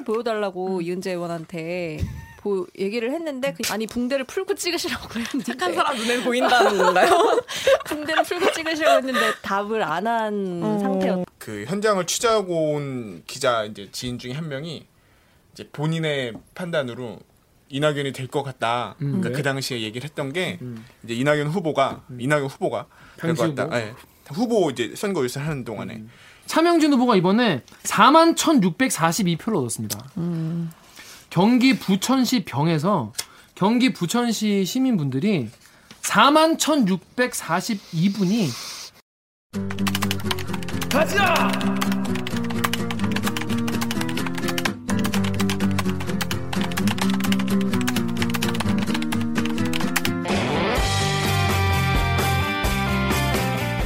붕대를 보여달라고 음. 이은재 의원한테 보, 얘기를 했는데 그- 아니 붕대를 풀고 찍으시라고 그랬는데 착한 사람 눈에 보인다는 건가요? 붕대를 풀고 찍으시라고 했는데 답을 안한 어. 상태였. 그 현장을 취재하고 온 기자 이제 지인 중에 한 명이 이제 본인의 판단으로 이낙연이 될 것 같다. 그러니까 네. 그 당시에 얘기를 했던 게 이제 이낙연 후보가 이낙연 후보가 될것 당시 같다. 후보? 예. 후보 이제 선거 유세 하는 동안에 차명진 후보가 이번에 4만 1,642표를 얻었습니다. 경기 부천시 병에서 경기 부천시 시민분들이 4만 1,642분이 가자!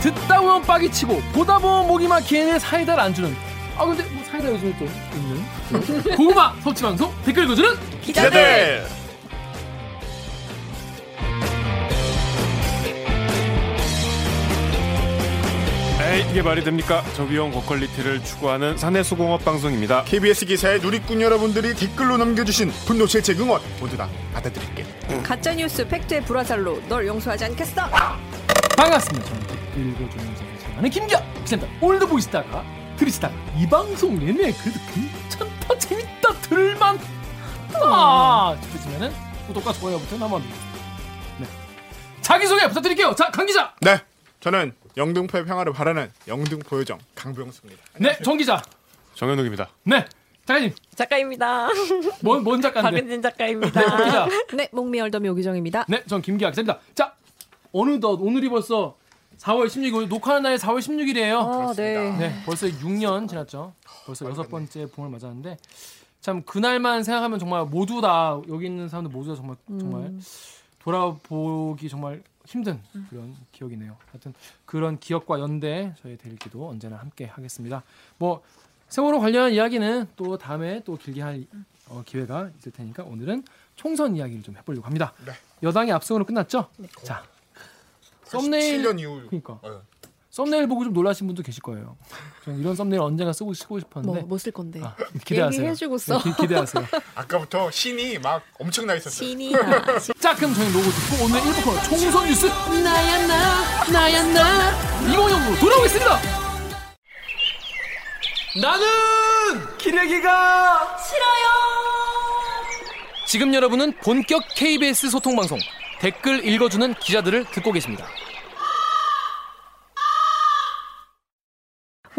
듣다 보면 빡이 치고 보다 보면 목이 막히는 사이다를 안 주는 아 근데 뭐 사이다 요즘에 또 있는 고구마 섭취 방송 댓글 읽어주는 기자들 에이 이게 말이 됩니까? 저비용 고퀄리티를 추구하는 사내수공업 방송입니다. KBS 기사에 누리꾼 여러분들이 댓글로 남겨주신 분노 실책 응원 모두 다 받아드릴게요. 가짜 뉴스 팩트의 불화살로 널 용서하지 않겠어. 반갑습니다 저는 댓글 읽어주는 자는 김기아 기자입니다 오늘도 보시다가 들으시다가 이 방송 내내 그래도 괜찮다 재밌다 들만 아 싶으시면은 구독과 좋아요 버튼 한번 네 자기소개 부탁드릴게요 자 강 기자 네, 저는 영등포의 평화를 바라는 영등포 요정 강병수입니다. 네 정 기자 정현욱입니다. 네 작가님 작가입니다. 뭔, 뭔 작가인데 박은진 네, 작가입니다. 기자 네, 목미 얼더미 오기정입니다. 네, 전 김기아 기자입니다. 자, 어느덧 오늘이 벌써 4월 16일 녹화하는 날이 4월 16일이에요. 아, 네. 네, 벌써 6년 지났죠. 벌써 여섯 번째 봄을 맞았는데 참 그날만 생각하면 정말 모두 다 여기 있는 사람들 모두 다 정말 정말 돌아보기 정말 힘든 그런 기억이네요. 하여튼 그런 기억과 연대 저희 대리기도 언제나 함께 하겠습니다. 뭐 세월호 관련 이야기는 또 다음에 또 길게 할 어, 기회가 있을 테니까 오늘은 총선 이야기를 좀 해보려고 합니다. 네. 여당의 압승으로 끝났죠? 자, 썸네일 7년 이후 그러니까 어. 썸네일 보고 좀 놀라신 분도 계실 거예요. 저는 이런 썸네일 언젠가 쓰고 쓰고 싶었는데 뭐뭐쓸 건데? 아, 기대하세요. 얘기해주고서. 네, 기, 기대하세요. 아까부터 신이 막 엄청나 있었어요. 신이야. 자, 그럼 저희 로고 듣고 오늘 1부 코너 총선 뉴스 나야 나 나야 나 이모형으로 돌아오겠습니다. 나는 기레기가 싫어요. 지금 여러분은 본격 KBS 소통 방송 댓글 읽어주는 기자들을 듣고 계십니다.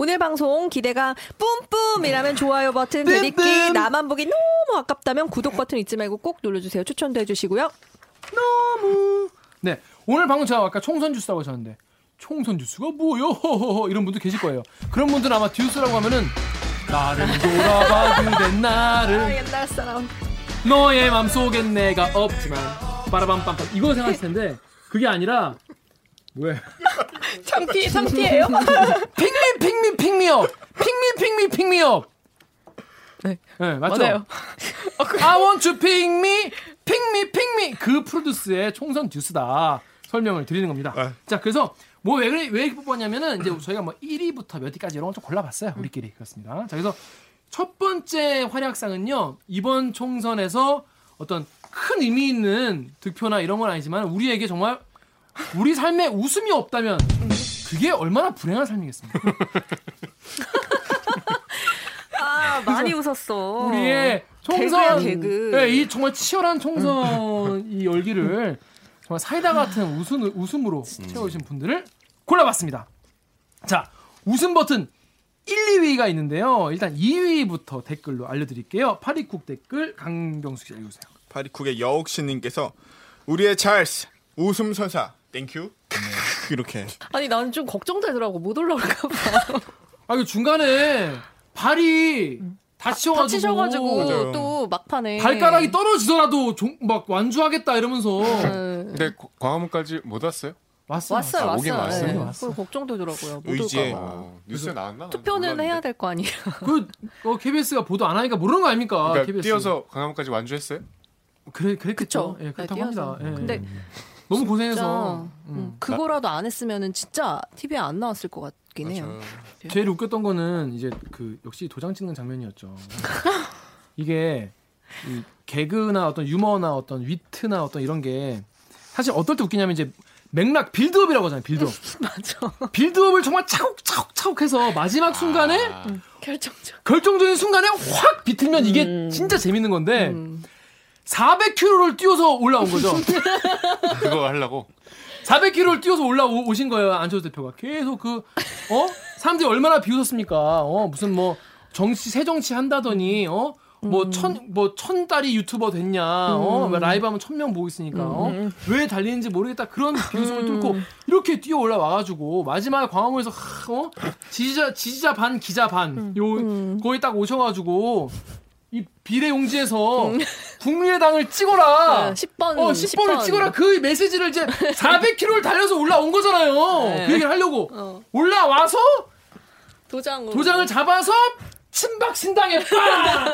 오늘 방송 기대가 뿜뿜이라면 좋아요 버튼 누르기 뿜뿜. 나만 보기 너무 아깝다면 구독 버튼 잊지 말고 꼭 눌러주세요. 추천도 해주시고요. 너무 네 오늘 방금 제가 아까 총선 뉴스라고 하셨는데 총선 뉴스가 뭐요? 허허허 이런 분도 계실 거예요. 그런 분들은 아마 듀스라고 하면은 나를 돌아봐 그댄 아, 나를 옛날 사람. 너의 맘속엔 내가 없지만 빠라밤빰빰 이거 생각하실 텐데 그게 아니라 왜 창피 창피해요? 핑미 핑미 핑미업 핑미 핑미 핑미업 네. 네 맞죠? 맞아요. I want to pick me, pick me, pick me. 그 프로듀스의 총선 듀스다 설명을 드리는 겁니다. 네. 자, 그래서 뭐왜왜 이렇게 뽑았냐면은 이제 저희가 뭐 1위부터 몇 위까지 이런 걸 좀 골라봤어요. 우리끼리 그렇습니다. 자, 그래서 첫 번째 활약상은요 이번 총선에서 어떤 큰 의미 있는 득표나 이런 건 아니지만 우리에게 정말 우리 삶에 웃음이 없다면 그게 얼마나 불행한 삶이겠습니까? 아 많이 웃었어. 우리의 총선 개그. 네, 이 정말 치열한 총선 이 열기를 정말 사이다 같은 웃음, 웃음으로 채워주신 분들을 골라봤습니다. 자, 웃음 버튼 1, 2위가 있는데요. 일단 2위부터 댓글로 알려드릴게요. 파리쿡 댓글 강병수 기자 읽으세요. 파리쿡의 여옥신님께서 우리의 찰스 웃음 서사 thank you 이렇게 아니 나는 좀 걱정되더라고 못 올라올까 봐. 아, 이거 중간에 발이 다치셔가지고, 다치셔가지고 맞아요. 또 막판에 발가락이 떨어지더라도 종- 막 완주하겠다 이러면서 음, 근데 고- 광화문까지 못 왔어요? 왔어. 왔어요 아, 왔어요. 왔어요? 네. 왔어. 그거 걱정되더라고요. 못 의지에. 올까 봐. 어, 뉴스에 나왔나? 투표는. 해야 될 거 아니에요. 그 어, KBS가 보도 안 하니까 모르는 거 아닙니까? 그러니까 KBS. 뛰어서 광화문까지 완주했어요? 그래 그랬겠죠. 그쵸. 예, 그렇다고 네, 뛰어서. 합니다. 예. 근데 너무 고생해서 음, 음. 그거라도 안 했으면은 진짜 TV에 안 나왔을 것 같긴 해요. 맞아요. 제일 웃겼던 거는 이제 그 역시 도장 찍는 장면이었죠. 이게 이 개그나 어떤 유머나 어떤 위트나 어떤 이런 게 사실 어떨 때 웃기냐면 이제 맥락 build-up이라고 하잖아요. 빌드업. 맞아. build-up을 정말 차곡차곡차곡해서 마지막 순간에 아, 결정적. 결정적인 순간에 확 비틀면 이게 진짜 재밌는 건데 400km를 뛰어서 올라온 거죠. 그거 하려고 400km를 뛰어서 올라오신 거예요 안철수 대표가 계속 그 어? 사람들이 얼마나 비웃었습니까? 어 무슨 뭐 정치 새 정치 한다더니 어? 뭐 천 뭐 천 달이 유튜버 됐냐? 어? 왜 라이브 하면 천 명 보고 있으니까 어? 왜 달리는지 모르겠다 그런 비웃음을 뚫고 이렇게 뛰어 올라와가지고 마지막에 광화문에서 하, 어? 지지자 지지자 반 기자 반 요 거기 딱 오셔가지고 이 비례 용지에서 국민의당을 찍어라. 10번. 어, 10번을 찍어라. 그 메시지를 이제 400km를 달려서 올라온 거잖아요. 네. 그 얘기를 하려고. 어. 올라와서 도장으로. 도장을 잡아서 친박 신당에 빵!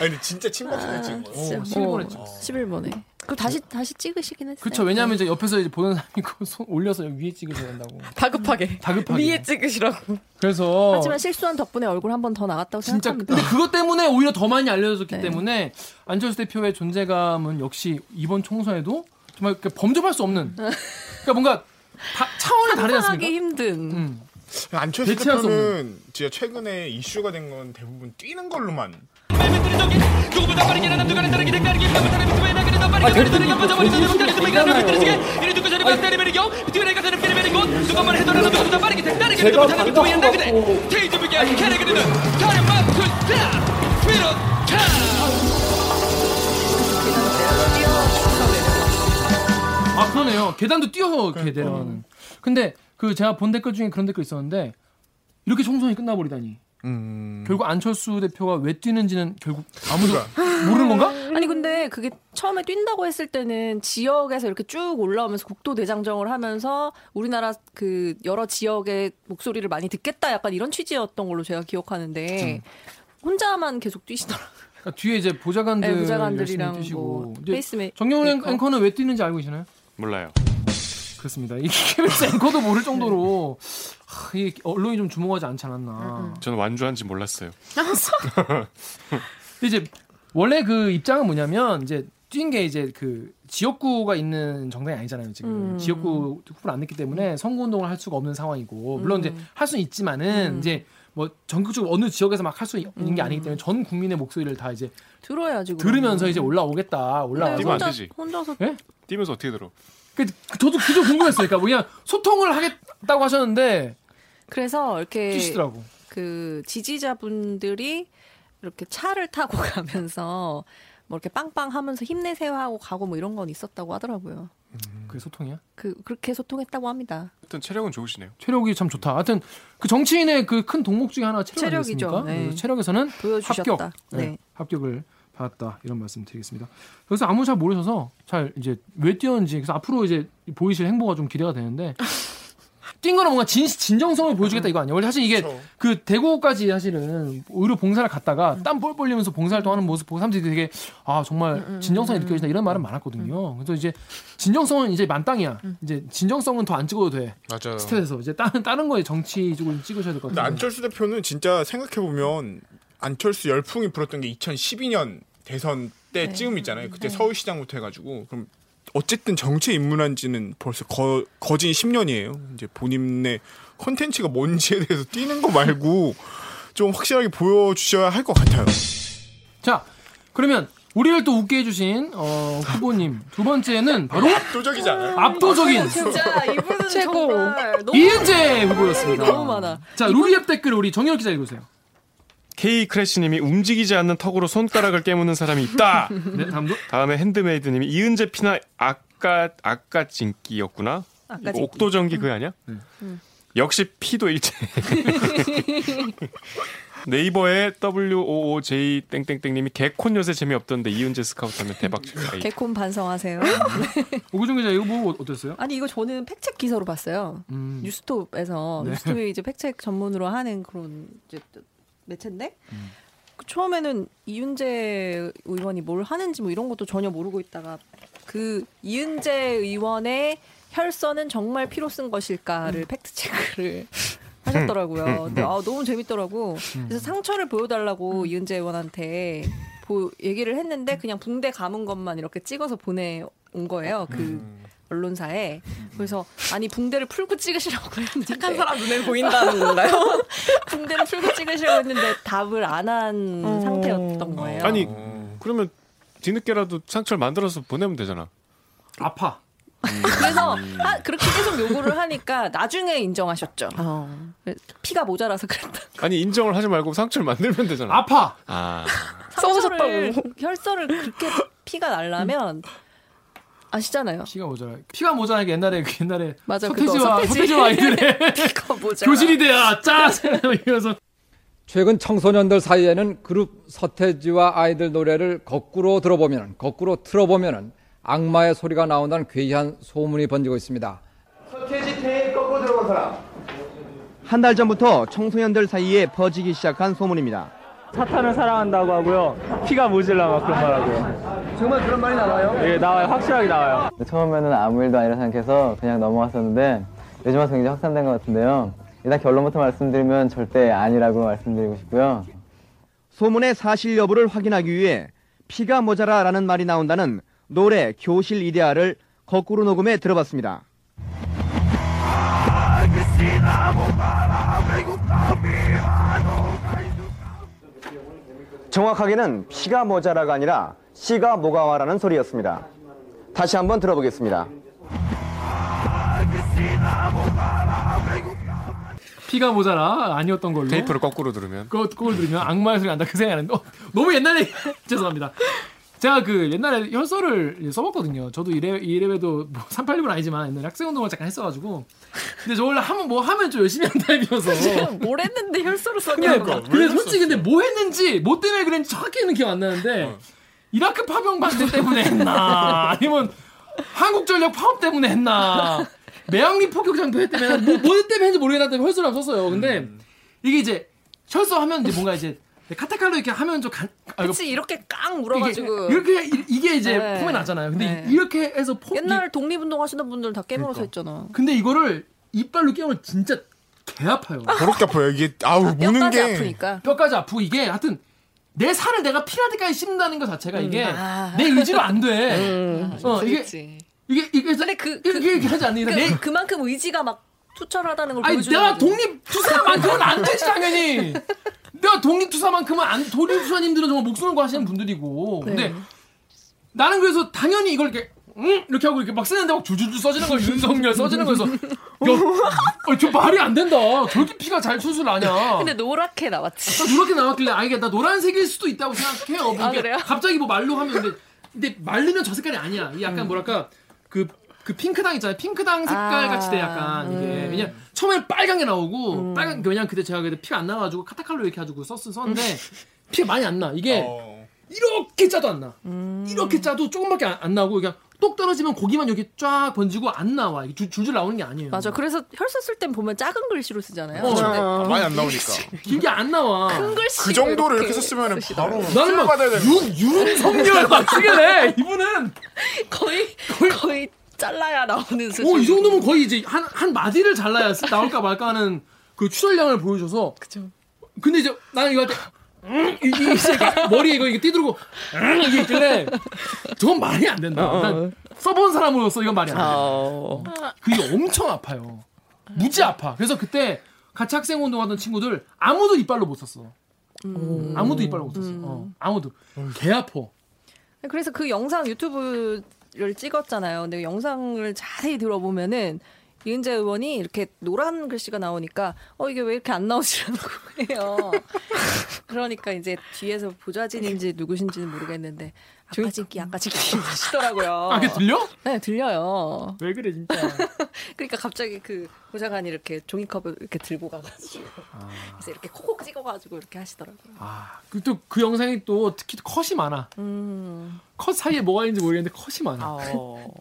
아니 근데 진짜 친박 사진 찍은 거예요. 진짜. 어, 11번 했죠. 11번에. 그 다시 다시 찍으시긴 했어요. 그쵸. 왜냐면 이제 옆에서 이제 보는 사람이 그손 올려서 위에 찍으셔야 된다고. 다급하게. 다급하게. 위에 찍으시라고. 그래서. 하지만 실수한 덕분에 얼굴 한 번 더 나갔다고 진짜 생각합니다. 근데 그것 때문에 오히려 더 많이 알려졌기 네. 때문에 안철수 대표의 존재감은 역시 이번 총선에도 정말 이렇게 범접할 수 없는 그러니까 뭔가 다, 차원이 다르지 않습니까? 힘든. 음. 안철수 수 대표는 진짜 최근에 이슈가 된 건 대부분 뛰는 걸로만 아 그러네요. 계단도 뛰어서 이렇게 내려가는. 근데 그 제가 본 댓글 중에 그런 댓글 있었는데 이렇게 총선이 끝나버리다니. 음... 결국 안철수 대표가 왜 뛰는지는 결국 아무도 모르는 건가? 아니 근데 그게 처음에 뛴다고 했을 때는 지역에서 이렇게 쭉 올라오면서 국토 대장정을 하면서 우리나라 그 여러 지역의 목소리를 많이 듣겠다 약간 이런 취지였던 걸로 제가 기억하는데 혼자만 계속 뛰시더라고요. 그러니까 뒤에 이제 보좌관들 네, 보좌관들이랑 뛰시고. 뭐 페이스메 정경훈 메이커. 앵커는 왜 뛰는지 알고 계시나요? 몰라요. 그렇습니다. 이 KBS 앵커도 모를 정도로 하, 이 언론이 좀 주목하지 않지 않았나. 저는 완주한지 몰랐어요. 근데 이제 원래 그 입장은 뭐냐면 이제 뛴 게 이제 그 지역구가 있는 정당이 아니잖아요 지금 음. 지역구 후보를 안 냈기 때문에 선거 운동을 할 수가 없는 상황이고 물론 이제 할 수는 있지만은 음. 이제 뭐 전국적으로 어느 지역에서 막 할 수 있는 게 아니기 때문에 전 국민의 목소리를 다 이제 들어야지. 그러면. 들으면서 이제 올라오겠다 올라와서 뛰면 안 혼자, 되지. 혼자서 예? 뛰면서 어떻게 들어? 그 저도 그게 궁금했어요. 그러니까 그냥 소통을 하겠다고 하셨는데 그래서 이렇게 뛰시더라고. 그 지지자분들이 이렇게 차를 타고 가면서 뭐 이렇게 빵빵 하면서 힘내세요 하고 가고 뭐 이런 건 있었다고 하더라고요. 그게 소통이야? 그 그렇게 소통했다고 합니다. 하여튼 체력은 좋으시네요. 체력이 참 좋다. 하여튼 그 정치인의 그 큰 동목 중에 하나가 체력 체력이죠. 아니겠습니까? 네. 그래서 체력에서는 보여주셨다. 합격. 네. 네. 합격을 받았다. 이런 말씀 드리겠습니다. 그래서 아무 잘 모르셔서 잘 이제 왜 뛰었는지 그래서 앞으로 이제 보이실 행보가 좀 기대가 되는데 뛴 거는 뭔가 진, 진정성을 보여주겠다 이거 아니에요. 원래 사실 이게 그렇죠. 그 대구까지 사실은 의료 봉사를 갔다가 땀 뻘뻘 흘리면서 봉사활동 하는 모습 보고 사람들이 되게 아 정말 진정성이 느껴진다 이런 말은 많았거든요. 그래서 이제 진정성은 이제 만땅이야. 이제 진정성은 더 안 찍어도 돼. 맞아요. 스탯에서 이제 다른 다른 거에 정치 쪽으로 찍으셔야 될 것 같아요. 안철수 대표는 진짜 생각해 보면 안철수 열풍이 불었던 게 2012년 대선 때 쯤 있잖아요. 그때 서울시장부터 해가지고 그럼 어쨌든 정치에 입문한지는 벌써 거, 거진 10년이에요. 이제 본인의 컨텐츠가 뭔지에 대해서 뛰는 거 말고 좀 확실하게 보여주셔야 할 것 같아요. 자 그러면 우리를 또 웃게 해주신 어, 후보님 두 번째는 바로 압도적이지 않아요? 압도적인 진짜 이분은 최고. 이은재 후보였습니다. 너무 많아. 자 루리앱 댓글 우리 정열 기자 읽으세요. K 크래시님이 움직이지 않는 턱으로 손가락을 깨무는 사람이 있다. 네 다음도 다음에 핸드메이드님이 이은재 피나 아까 아까 진기였구나. 아까 이거 진기. 옥도 전기 그거 아니야? 역시 피도 일체. 네이버에 WOOJ 땡땡땡님이 개콘 요새 재미없던데 이은재 스카우트하면 대박 칠 아이. 개콘 반성하세요. 오구정 기자 이거 보고 어땠어요? 아니 이거 저는 팩책 기사로 봤어요. 음. 뉴스톱에서 네. 뉴스톱이 이제 팩책 전문으로 하는 그런 이제 매체인데 음. 그 처음에는 이윤재 의원이 뭘 하는지 뭐 이런 것도 전혀 모르고 있다가 그 이윤재 의원의 혈서는 정말 피로 쓴 것일까를 음. 팩트 체크를 하셨더라고요. 근데 아, 너무 재밌더라고. 그래서 상처를 보여달라고 이은재 의원한테 보, 얘기를 했는데 그냥 붕대 감은 것만 이렇게 찍어서 보내 온 거예요. 그 언론사에. 그래서 아니 붕대를 풀고 찍으시라고 했는데 착한 사람 눈에 보인다는 건가요? 붕대를 풀고 찍으시라고 했는데 답을 안한 어. 상태였던 거예요. 아니 어. 그러면 뒤늦게라도 상처를 만들어서 보내면 되잖아. 아파. 그래서 하- 그렇게 계속 요구를 하니까 나중에 인정하셨죠. 어. 피가 모자라서 그랬다. 아니 인정을 하지 말고 상처를 만들면 되잖아. 아파. 아. 상처를 혈서를 그렇게 피가 날라면 아시잖아요. 피가 모자라. 피가 모자라 게 옛날에 그 옛날에 맞아, 서태지와 서태지. 서태지와 아이들의 피가 모자라. 교실이 돼야 짜 이러면서 최근 청소년들 사이에는 그룹 서태지와 아이들 노래를 거꾸로 들어보면, 거꾸로 틀어보면 악마의 소리가 나온다는 괴이한 소문이 번지고 있습니다. 서태지 테이프 거꾸로 들어본 사람. 한 달 전부터 청소년들 사이에 퍼지기 시작한 소문입니다. 사탄을 사랑한다고 하고요. 피가 모질라 막 그런 말 하고요. 정말 그런 말이 나와요? 예, 나와요. 확실하게 나와요. 처음에는 아무 일도 아니라 생각해서 그냥 넘어갔었는데 요즘 와서 굉장히 확산된 것 같은데요. 일단 결론부터 말씀드리면 절대 아니라고 말씀드리고 싶고요. 소문의 사실 여부를 확인하기 위해 피가 모자라라는 말이 나온다는 노래 교실 이데아를 거꾸로 녹음해 들어봤습니다. 정확하게는 피가 모자라가 아니라 씨가 뭐가 와라는 소리였습니다. 다시 한번 들어보겠습니다. 피가 모자라 아니었던 걸로. 테이프를 거꾸로 들으면 그걸 들으면 악마의 소리 난다 그 생각하는데 어, 너무 옛날에 죄송합니다. 제가 그 옛날에 혈서를 써봤거든요. 저도 이래 이래봬도 뭐 386은 아니지만 옛날에 학생 운동을 잠깐 했어가지고. 근데 저 원래 하면 뭐 하면 좀 열심히 한 타입이어서. 뭘 했는데 혈서를 근데, 썼냐고. 근데 솔직히 근데 뭐 했는지 뭐 때문에 그랬는지 정확히는 기억 안 나는데 이라크 파병 반대 때문에 했나? 아니면 한국전력 파업 때문에 했나? 매양리 폭격장 대 때문에 뭐, 뭐 때문에 했는지 모르겠는데 혈서를 썼어요. 근데 이게 이제 혈서 하면 이제 뭔가 이제 카타칼로 이렇게 하면 좀 간, 아, 이거 그치 이렇게 깡 이게, 물어가지고 이렇게 이- 이게 이제 네. 폼에 나잖아요. 근데 네. 이렇게 해서 폼 옛날 독립운동 하시는 분들 다 깨물어서 그러니까. 했잖아. 근데 이거를 이빨로 깨면 진짜 개 아파요. 더럽게 아파요. 이게 아우 무는 뼈까지 게 아프니까. 뼈까지 아프고 이게 하여튼 내 살을 내가 때까지 씹는다는 것 자체가 이게 아. 내 의지로 안 돼. 어, 이게. 이게 이게 근데 그- 이렇게, 이렇게 하지 않는 그, 이상 내 그만큼 의지가 막 투철하다는 걸 아니 보여주는 내가. 독립 투사만큼은 안 되지 당연히. 내가 독립 투사만큼은 안 독립 투사님들은 정말 목숨을 구하시는 분들이고. 근데 네. 나는 그래서 당연히 이걸 이렇게 응? 이렇게 하고 이렇게 막 쓰는데 막 줄줄줄 써지는 거야 윤석열 써지는 거에서 야, 어, 저 말이 안 된다. 저렇게 피가 잘 술술 나냐. 근데 노랗게 나왔지. 노랗게 나왔길래 아 이게 나 노란색일 수도 있다고 생각해요. 뭐 아, 그래요? 갑자기 뭐 말로 하면 근데 근데 말르면 저 색깔이 아니야. 이 약간 뭐랄까 그 그 핑크당 있잖아요. 핑크당 색깔 아, 같이 돼 약간 이게 음. 왜냐 처음에 빨간 게 나오고 빨간 그 왜냐면 그때 제가 그때 피가 안 나가지고 카타칼로 이렇게 해가지고 썼 썼는데 피가 많이 안 나. 이게 어. 이렇게 짜도 안 나. 음. 이렇게 짜도 조금밖에 안, 안 나오고 그냥 똑 떨어지면 고기만 여기 쫙 번지고 안 나와. 이게 줄- 줄줄 나오는 게 아니에요. 맞아. 그래서 혈서 쓸땐 보면 작은 글씨로 쓰잖아요. 어. 근데 아, 많이 안 나오니까. 길게 안 나와. 큰 글씨 그 정도로 이렇게 썼으면 바로 나는 막 받아야 되는 윤, 윤석열 막 쓰길래 이분은 거의 거의 잘라야 나오는 수준. 어, 이 정도면 거의 이제 한, 한 마디를 잘라야 쓰- 나올까 말까 하는 그 출혈량을 보여줘서. 그죠. 근데 이제 나는 이거 할 때, 음, 이, 이, 머리에 이거 이게 띠들고, 음, 이게 있길래, 저건 말이 안 된다. 난 써본 사람으로서 이건 말이 안 된다. 그게 엄청 아파요. 무지 아파. 그래서 그때 같이 학생 운동하던 친구들 아무도 이빨로 못 썼어. 아무도 이빨로 못 썼어. 어, 아무도. 개 아파. 그래서 그 영상 유튜브 를 찍었잖아요. 근데 영상을 자세히 들어보면은 이은재 의원이 이렇게 노란 글씨가 나오니까 어 이게 왜 이렇게 안 나오시라는 거예요. 그러니까 이제 뒤에서 보좌진인지 누구신지는 모르겠는데 아까 찍기 아까 찍기 하시더라고요. 아, 그게 들려? 네 들려요. 왜 그래, 진짜. 그러니까 갑자기 그 보좌관이 이렇게 종이컵을 이렇게 들고 가가지고 그래서 이렇게 콕콕 찍어가지고 이렇게 하시더라고요. 아, 그또그 영상이 또 특히 컷이 많아. 음. 컷 사이에 뭐가 있는지 모르겠는데 컷이 많아. 어.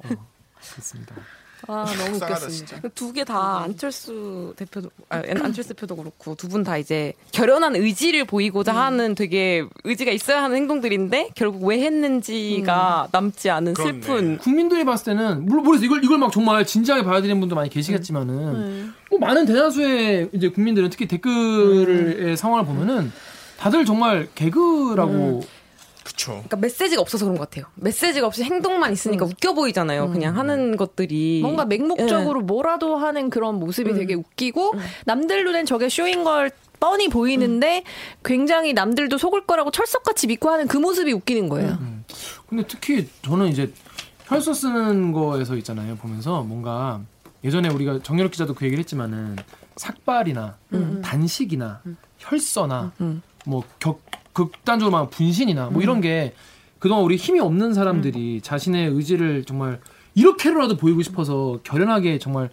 그렇습니다. 아 너무 웃겼습니다. 두 개 다 안철수 대표도 아, 안철수 대표도 그렇고 두 분 다 이제 결연한 의지를 보이고자 하는 되게 의지가 있어야 하는 행동들인데 결국 왜 했는지가 남지 않은 그렇네. 슬픈. 국민들이 봤을 때는 물론 모르겠어 이걸 이걸 막 정말 진지하게 봐야 되는 분도 많이 계시겠지만은 뭐 많은 대다수의 이제 국민들은 특히 댓글의 상황을 보면은 다들 정말 개그라고 그쵸. 그러니까 메시지가 없어서 그런 것 같아요. 메시지가 없이 행동만 있으니까 웃겨 보이잖아요. 그냥 하는 것들이. 뭔가 맹목적으로 뭐라도 하는 그런 모습이 되게 웃기고 남들 눈엔 저게 쇼인 걸 뻔히 보이는데 굉장히 남들도 속을 거라고 철석같이 믿고 하는 그 모습이 웃기는 거예요. 근데 특히 저는 이제 혈서 쓰는 거에서 있잖아요. 보면서. 뭔가 예전에 우리가 정유럽 기자도 그 얘기를 했지만은 삭발이나 단식이나 혈서나 뭐 격, 극단적으로 막 분신이나 뭐 이런 게 그동안 우리 힘이 없는 사람들이 자신의 의지를 정말 이렇게라도 보이고 싶어서 결연하게 정말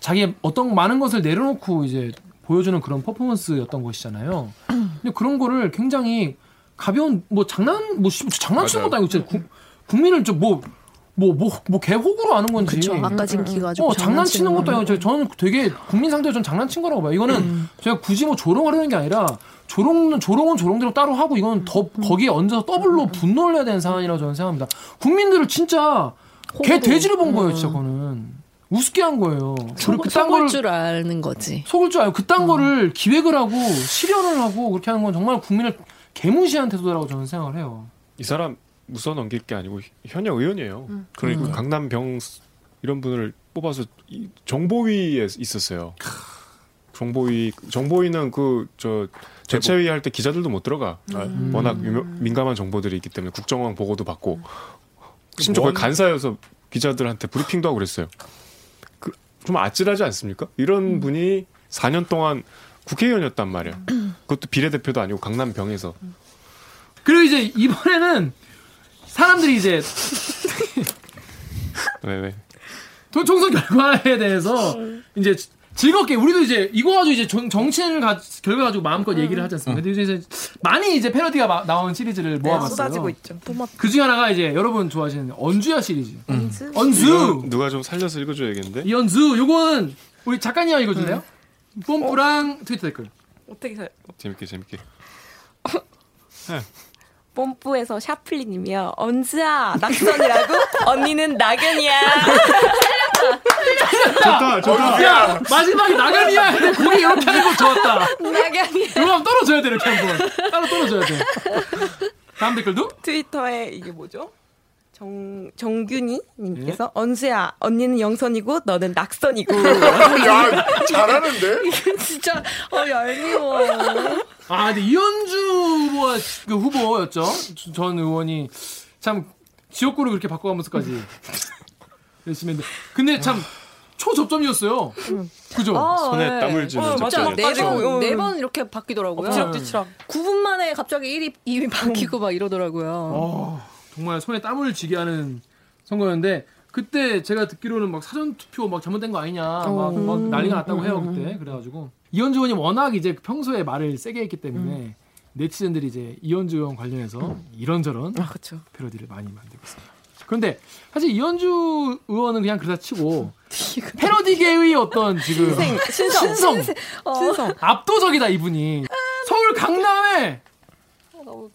자기의 어떤 많은 것을 내려놓고 이제 보여주는 그런 퍼포먼스였던 것이잖아요. 근데 그런 거를 굉장히 가벼운 뭐 장난 뭐 씨, 장난치는. 것도 아니고 진짜 국, 국민을 좀뭐 뭐 뭐 뭐 개호구로 아는 건지. 그쵸. 아까 지금 기가 가지고 어, 장난치는 것도 아니고 저- 저는 되게 국민 상대로 전 장난친 거라고 봐요. 이거는 제가 굳이 뭐 조롱하려는 게 아니라 조롱은 조롱은 조롱대로 따로 하고 이건 더 거기에 얹어서 더블로 분노를 해야 되는 상황이라고 저는 생각합니다. 국민들을 진짜 개 돼지로 본 거예요, 진짜 그거는. 우습게 한 거예요. 그리고 그딴 속을 거를 줄 아는 거지. 속을 줄 알고 그딴 거를 기획을 하고 실현을 하고 그렇게 하는 건 정말 국민을 개무시한 태도라고 저는 생각을 해요. 이 사람 웃어 넘길 게 아니고 현역 의원이에요. 음. 그러니까 강남병 이런 분을 뽑아서 이 정보위에 있었어요. 정보위 정보위는 그 저 대체위 할때 기자들도 못 들어가. 아, 음. 워낙 유명- 민감한 정보들이 있기 때문에 국정원 보고도 받고 심지어 뭔- 거기 간사여서 기자들한테 브리핑도 하고 그랬어요. 그 좀 아찔하지 않습니까? 이런 음. 분이 4년 동안 국회의원이었단 말이야. 그것도 비례대표도 아니고 강남병에서 그리고 이제 이번에는 사람들이 이제 왜 왜? 도- 총선 결과에 대해서 이제 즐겁게 우리도 이제 이거 가지고 이제 정, 정치인을 가, 결과 가지고 마음껏 얘기를 하지 않습니까? 근데 이제 많이 이제 패러디가 마- 나온 시리즈를 모아봤어요. 쏟아지고 있죠. 그 중에 하나가 이제 여러분 좋아하시는 언주야 시리즈. 이거 언주. 누가 좀 살려서 읽어줘야겠는데? 이 언주 요거는 우리 작가님 읽어줄래요? 뽐뿌랑 트위터 댓글. 어떻게 살? 재밌게 재밌게. 뽐뿌에서 샤플리님이요. 언즈야 낙선이라고? 언니는 낙연이야. 좋다, 좋다. 야 마지막에 나가니야 근데 고개 이렇게 하는 거 좋았다. 낙연이 이거 한번 떨어져야 돼 이렇게 한 번. 따로 떨어져야 돼. 다음 댓글도 트위터에 이게 뭐죠? 정 정균이 님께서 언즈야 언니는 영선이고 너는 낙선이고. 야, 잘하는데? 진짜 어 얄미워. 아, 근데 이현주 후보가 그 후보였죠. 전 의원이 참 지역구를 그렇게 바꿔가면서까지 열심히 했는데. 근데 참 초접점이었어요. 그죠? 아, 손에 네. 땀을 쥐는 어. 맞아요. 네번 네 이렇게 바뀌더라고요. 엎치락뒤치락. 9분 만에 갑자기 1위 2위 바뀌고 막 이러더라고요. 어, 정말 손에 땀을 쥐게 하는 선거였는데 그때 제가 듣기로는 막 사전 투표 막 잘못된 거 아니냐 막, 막 난리가 났다고 해요 그때 그래가지고 이현주 의원이 워낙 이제 평소에 말을 세게 했기 때문에 네티즌들이 이제 이언주 의원 관련해서 이런저런 아 그렇죠. 패러디를 많이 만들고 있습니다. 그런데 사실 이언주 의원은 그냥 그렇다 치고 패러디계의 어떤 지금 신성. 신성 신성. 압도적이다 이분이 서울 강남에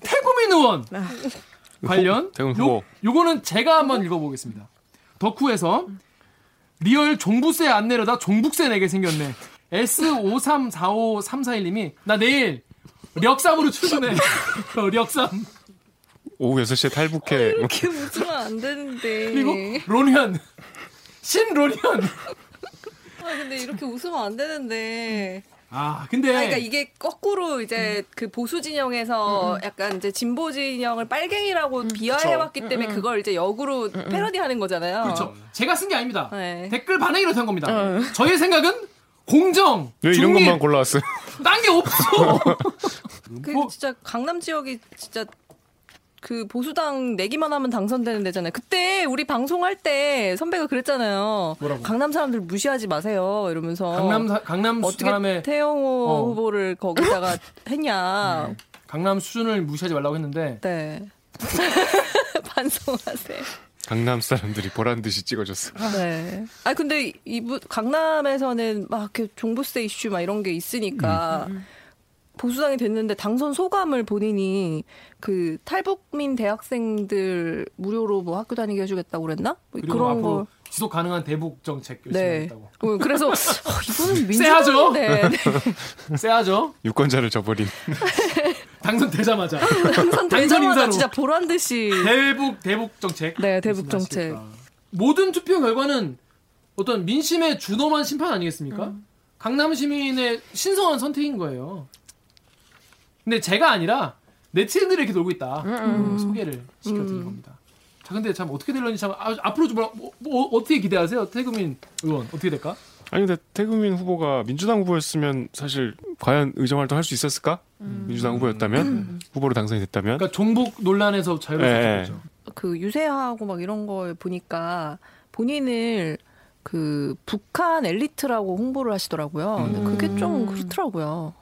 태구민 의원 관련 태군 요. 요거는 제가 한번 읽어보겠습니다. 더쿠에서 real 종부세 안 내려다 종북세 내게 생겼네. S53453441님이 나 내일 력삼으로 출근해. 어, 력삼. 오후 6시에 탈북해. 이렇게 웃으면 안 되는데. 그리고 론현. 신론현. 아 근데 이렇게 웃으면 안 되는데. 아 근데 아, 그러니까 이게 거꾸로 이제 그 보수 진영에서 약간 이제 진보 진영을 빨갱이라고 비하해왔기 때문에 그걸 이제 역으로 패러디하는 거잖아요. 그렇죠. 제가 쓴 게 아닙니다. 네. 댓글 반응이 이렇다는 겁니다. 저의 생각은 공정, 왜 이런 것만 골라왔어요? 딴 게 없어. 그 뭐- 진짜 강남 지역이 진짜 그 보수당 내기만 하면 당선되는 데잖아요. 그때 우리 방송할 때 선배가 그랬잖아요. 뭐라고? 강남 사람들 무시하지 마세요. 이러면서 강남 사, 강남 어떻게 사람의 태영호 어. 후보를 거기다가 했냐. 강남 수준을 무시하지 말라고 했는데 네. 반성하세요. 강남 사람들이 보란 듯이 찍어줬어. 네. 아 근데 이분 강남에서는 막 이렇게 종부세 이슈 막 이런 게 있으니까 보수당이 됐는데 당선 소감을 본인이 그 탈북민 대학생들 무료로 뭐 학교 다니게 해주겠다고 그랬나? 뭐 그런 걸. 지속 가능한 대북 정책 열심히 네. 어, 그래서 어, 이분은 쎄하죠? 민주당인데 네. 쎄하죠? 유권자를 저버린. 당선되자마자 당선 당선 되자마자 인사로. 진짜 보란 듯이 대북 대북 정책. 네 대북 정책. 모든 투표 결과는 어떤 민심의 준엄한 심판 아니겠습니까? 음. 강남 시민의 신성한 선택인 거예요. 근데 제가 아니라 네티즌들이 이렇게 놀고 있다. 음, 소개를 시켜드린 겁니다. 자, 근데 참 어떻게 될런지 참 아, 앞으로 좀 뭐라, 뭐, 뭐 어떻게 기대하세요? 태국민 의원 어떻게 될까? 아니 근데 태국민 후보가 민주당 후보였으면 사실 과연 의정 활동 할 수 있었을까? 민주당 후보였다면 후보로 당선이 됐다면 그러니까 종북 논란에서 수 네. 있겠죠. 그 유세하고 막 이런 걸 보니까 본인을 그 북한 엘리트라고 홍보를 하시더라고요. 근데 그게 좀 그렇더라고요.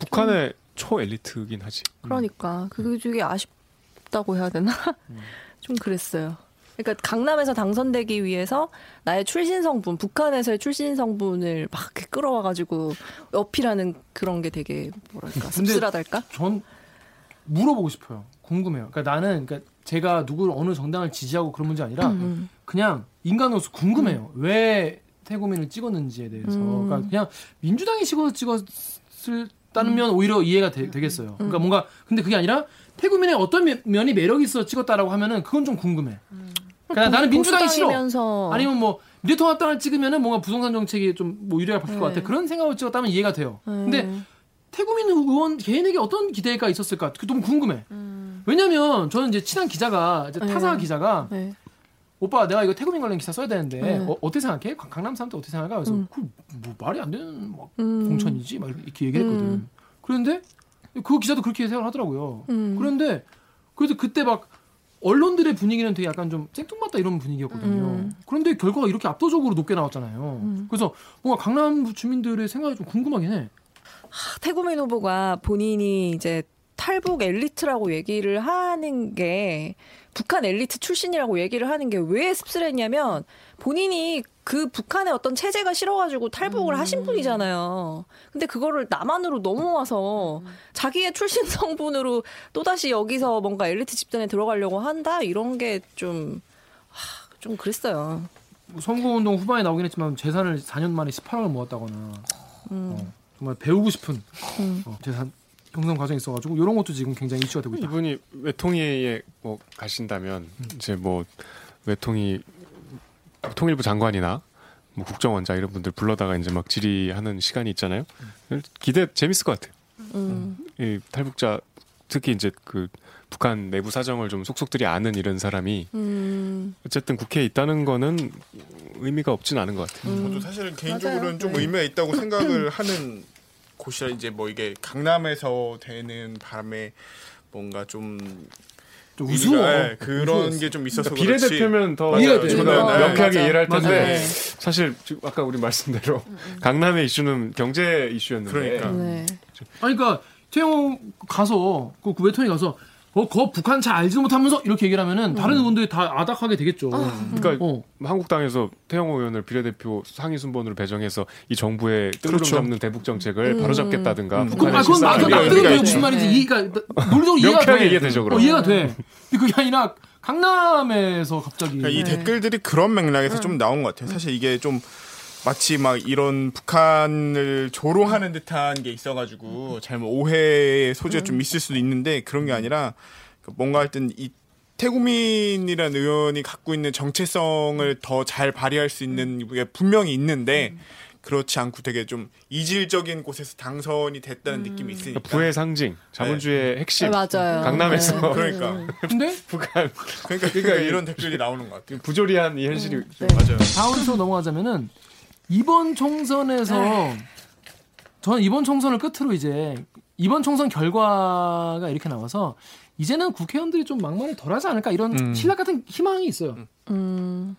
북한의 초 엘리트긴 하지. 그러니까 그게 되게 아쉽다고 해야 되나? 좀 그랬어요. 그러니까 강남에서 당선되기 위해서 나의 출신 성분, 북한에서의 출신 성분을 막 이렇게 끌어와 가지고 어필하는 그런 게 되게 뭐랄까 씁쓸하달까? 전 물어보고 싶어요. 궁금해요. 그러니까 나는 그러니까 제가 누구를 어느 정당을 지지하고 그런 문제 아니라 음. 그냥 인간으로서 궁금해요. 왜 태고민을 찍었는지에 대해서. 음. 그러니까 그냥 민주당이 찍어서 찍었을 다면 오히려 이해가 되, 겠어요 음. 그러니까 뭔가 근데 그게 아니라 태국민의 어떤 면- 면이 매력이 있어 찍었다라고 하면은 그건 좀 궁금해. 그러니까 나는 민주당이 싫어. 아니면 뭐 미래통합당을 찍으면은 뭔가 부동산 정책이 좀 뭐 유리하게 바뀔 것 네. 같아. 그런 생각을 찍었다면 이해가 돼요. 음. 근데 태국민 의원 개인에게 어떤 기대가 있었을까? 그 너무 궁금해. 왜냐면 저는 이제 친한 기자가 이제 네. 타사 기자가 네. 오빠 내가 이거 태국인 관련 기사 써야 되는데 네. 어, 어떻게 생각해? 강- 강남 사람들 어떻게 생각해? 그래서 음. 그뭐 말이 안 되는 막 음. 공천이지 막 이렇게 얘기를 했거든. 음. 그런데 그 기자도 그렇게 생각을 하더라고요. 음. 그런데 그래도 그때 막 언론들의 분위기는 되게 약간 좀 생뚱맞다 이런 분위기였거든요. 음. 그런데 결과가 이렇게 압도적으로 높게 나왔잖아요. 그래서 뭔가 강남 주민들의 생각이 좀 궁금하긴 해. 태국민 후보가 본인이 이제 탈북 엘리트라고 얘기를 하는 게 북한 엘리트 출신이라고 얘기를 하는 게 왜 씁쓸했냐면 본인이 그 북한의 어떤 체제가 싫어가지고 탈북을 하신 분이잖아요. 근데 그거를 남한으로 넘어와서 자기의 출신 성분으로 또다시 여기서 뭔가 엘리트 집단에 들어가려고 한다? 이런 게 좀, 하, 좀 그랬어요. 뭐 선거운동 후반에 나오긴 했지만 재산을 4년 만에 18억을 모았다거나 어, 정말 배우고 싶은 어, 재산 형성 과정이 있어가지고 이런 것도 지금 굉장히 이슈가 되고 있다. 이분이 외통위에 뭐 가신다면 이제 뭐 외통위 통일부 장관이나 뭐 국정원장 이런 분들 불러다가 이제 막 질의하는 시간이 있잖아요. 기대 재밌을 것 같아요. 음. 이 탈북자 특히 이제 그 북한 내부 사정을 좀 속속들이 아는 이런 사람이 음. 어쨌든 국회에 있다는 거는 의미가 없진 않은 것 같아요. 저도 사실 개인적으로는 맞아요. 좀 네. 의미가 있다고 생각을 하는 곳이라 이제 뭐 이게 강남에서 되는 바람에 뭔가 좀 우스워. 네, 그런. 게 좀 있어서 그러니까. 비례대표면 더 어, 명쾌하게 맞아. 이해를 할 텐데 맞아요. 네. 사실 지금 아까 우리 말씀대로 강남의 이슈는 경제 이슈였는데 그러니까. 네. 아니 그러니까 태영 가서 그 외통에 가서 어, 거 북한 잘 알지도 못하면서 이렇게 얘기를 하면은 다른 의원들이 다 아닥하게 되겠죠. 그러니까 어. 한국당에서 태영호 의원을 비례대표 상위 순번으로 배정해서 이 정부의 뜰을 그렇죠. 좀 잡는 대북 정책을 바로잡겠다든가 음. 그건, 북한의 아, 그건 맞아. 실상을 의미가 나 그게 있죠. 무슨 말인지 이해가 논리적으로 이해가 명쾌하게 돼. 이해되죠, 어, 그럼. 이해가 돼. 근데 그게 아니라 강남에서 갑자기 그러니까 이 네. 댓글들이 그런 맥락에서 좀 나온 것 같아요. 사실 이게 좀 마치 막 이런 북한을 조롱하는 듯한 게 있어가지고 잘못 오해의 소지가 좀 있을 수도 있는데 그런 게 아니라 그 뭔가 하여튼 이 태국민이라는 의원이 갖고 있는 정체성을 더 잘 발휘할 수 있는 게 분명히 있는데 그렇지 않고 되게 좀 이질적인 곳에서 당선이 됐다는 느낌이 있으니까 부의 상징, 자본주의의 핵심. 네, 맞아요. 강남에서 네. 그러니까 근데 북한 그러니까, 그러니까 이런 댓글이 나오는 것 같아요. 부조리한 이 현실이 좀 네. 맞아요. 다음 로 넘어가자면은 이번 총선에서 저는 이번 총선을 끝으로 이제 이번 총선 결과가 이렇게 나와서 이제는 국회의원들이 좀 막말을 덜하지 않을까 이런 음. 신락 같은 희망이 있어요. 음.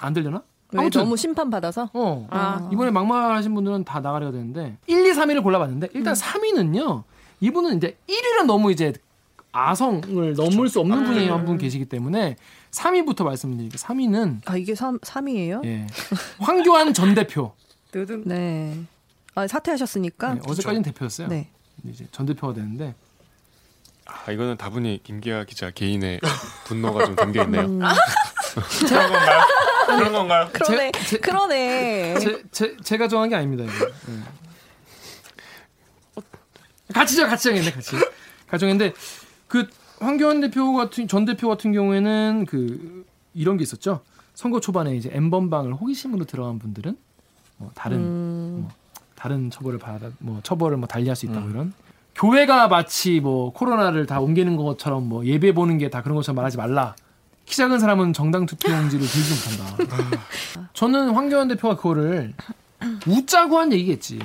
안 들려나? 왜 아무튼 너무 심판 받아서? 어. 아. 이번에 막말하신 분들은 다 나가려야 되는데 1, 2, 3위를 골라봤는데 일단 3위는요. 이분은 이제 1위는 너무 이제 아성을 넘을 수 없는 분이 한 분 계시기 때문에 3위부터 말씀드릴게요. 3위는 아 이게 3, 3위예요? 예. 황교안 전 대표. 네. 아 사퇴하셨으니까. 네, 어제까지는 대표였어요. 네. 이제 전 대표가 되는데 아, 이거는 다분히 김기아 기자 개인의 분노가 좀 담겨 있네요. 음. 그런 건가요? 그런 건가요? 그러네. 제- 제- 그러네. 제, 제, 제가 정한 게 아닙니다. 이거. 네. 같이 죠 같이 정했네 같이. 같이 정했는데 그 황교안 대표 같은 전 대표 같은 경우에는 그 이런 게 있었죠. 선거 초반에 이제 엠번방을 호기심으로 들어간 분들은 뭐 다른 음. 뭐 다른 처벌을 받아 뭐 처벌을 뭐 달리할 수 있다고 이런 교회가 마치 뭐 코로나를 다 옮기는 것처럼 뭐 예배 보는 게 다 그런 것처럼 말하지 말라. 키 작은 사람은 정당 투표용지를 들지 못한다. 저는 황교안 대표가 그거를 웃자고 한 얘기겠지.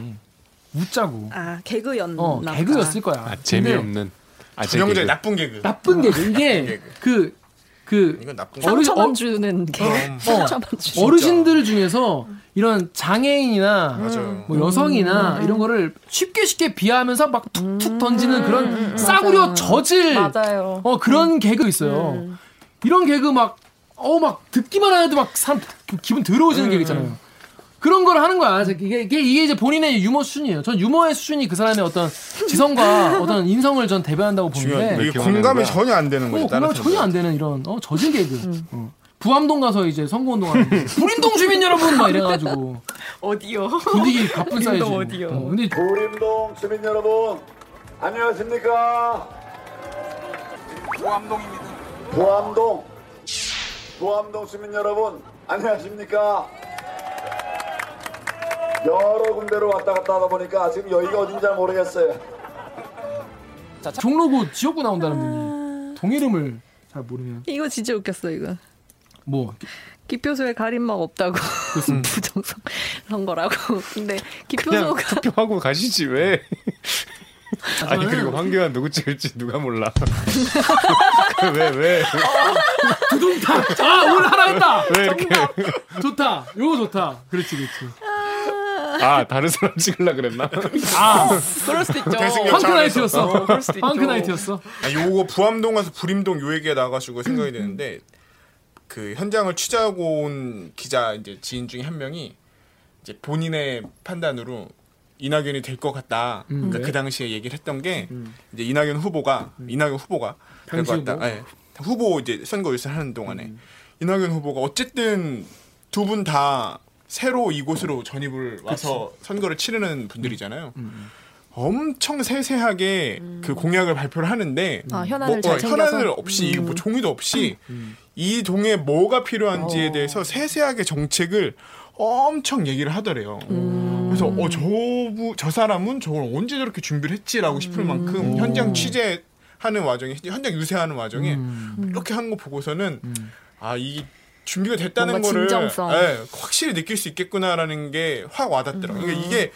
웃자고. 아 개그였나? 어, 개그였을 거야. 아, 재미없는 아재 정영재 개그. 나쁜 개그. 나쁜 개그. 이게. 그, 그, 상처만 어- 주는 개. 어, 상처만 주. 어르신들 중에서 이런 장애인이나 맞아요. 뭐 여성이나 이런 거를 쉽게 쉽게 비하하면서 막 툭툭 던지는 그런 싸구려 저질 맞아요. 어 그런 개그 있어요. 이런 개그 막 어막 듣기만 해도 막 사람 기분 더러워지는 개그 있잖아요. 그런 걸 하는 거야. 이게, 이게, 이제 본인의 유머 수준이에요. 전 유머의 수준이 그 사람의 어떤 지성과 어떤 인성을 전 대변한다고 보는데 이게 공감이? 전혀 안 되는 어, 거죠. 공감 다른 전혀 안 되는 이런 어 저질 개그. 어. 부암동 가서 이제 선거운동 하는 불인동 주민 여러분 막 이래가지고 어디요? 분위기 바쁜 사이즈. 어디요? 어, 근데 부림동 주민 여러분 안녕하십니까 부암동입니다 부암동 부암동 주민 여러분 안녕하십니까 여러 군데로 왔다 갔다 하다 보니까 지금 여기가 어딘지 잘 모르겠어요 종로구 지역구 나온다는 분이 동 이름을 잘 모르면 이거 진짜 웃겼어 이거. 뭐 기표소에 가림막 없다고 부정선 선거라고. 근데 기표소가 투표하고 가시지 왜? 아니 그리고 황교안 누구 찍을지 누가 몰라. 왜 왜? 두둥탕. 아 오늘 하나 했다. 왜 이렇게? 좋다. 요거 좋다. 그렇지 그렇지. 아 다른 사람 찍으려 그랬나? 아 그럴 수도 있죠. 대승 펑크 차원에서. 나이트였어. 그럴 수도 있죠. 펑크 나이트였어. 아, 요거 부암동 가서 불임동 요 얘기가 나가지고 생각이 되는데 그 현장을 취재하고 온 기자 이제 지인 중에 한 명이 이제 본인의 판단으로 이낙연이 될 것 같다. 그러니까 그 당시에 얘기를 했던 게 이제 이낙연 후보가 이낙연 후보가 될 것 같다. 예. 후보 이제 선거 유세 하는 동안에 이낙연 후보가 어쨌든 두 분 다 새로 이곳으로 전입을 와서 선거를 치르는 분들이잖아요. 엄청 세세하게 그 공약을 발표를 하는데 아, 현안을 뭐, 잘 어? 음. 현안을 없이 이거 뭐 종이도 없이 이 동에 뭐가 필요한지에 대해서 세세하게 정책을 엄청 얘기를 하더래요. 음. 그래서 어, 저, 부- 저 사람은 저걸 언제 저렇게 준비를 했지라고 싶을 음. 만큼 현장 취재하는 와중에 현장 유세하는 와중에 음. 이렇게 한 거 보고서는 아 이 준비가 됐다는 거를. 예, 확실히 느낄 수 있겠구나라는 게 확 와닿더라고요. 음. 그러니까 이게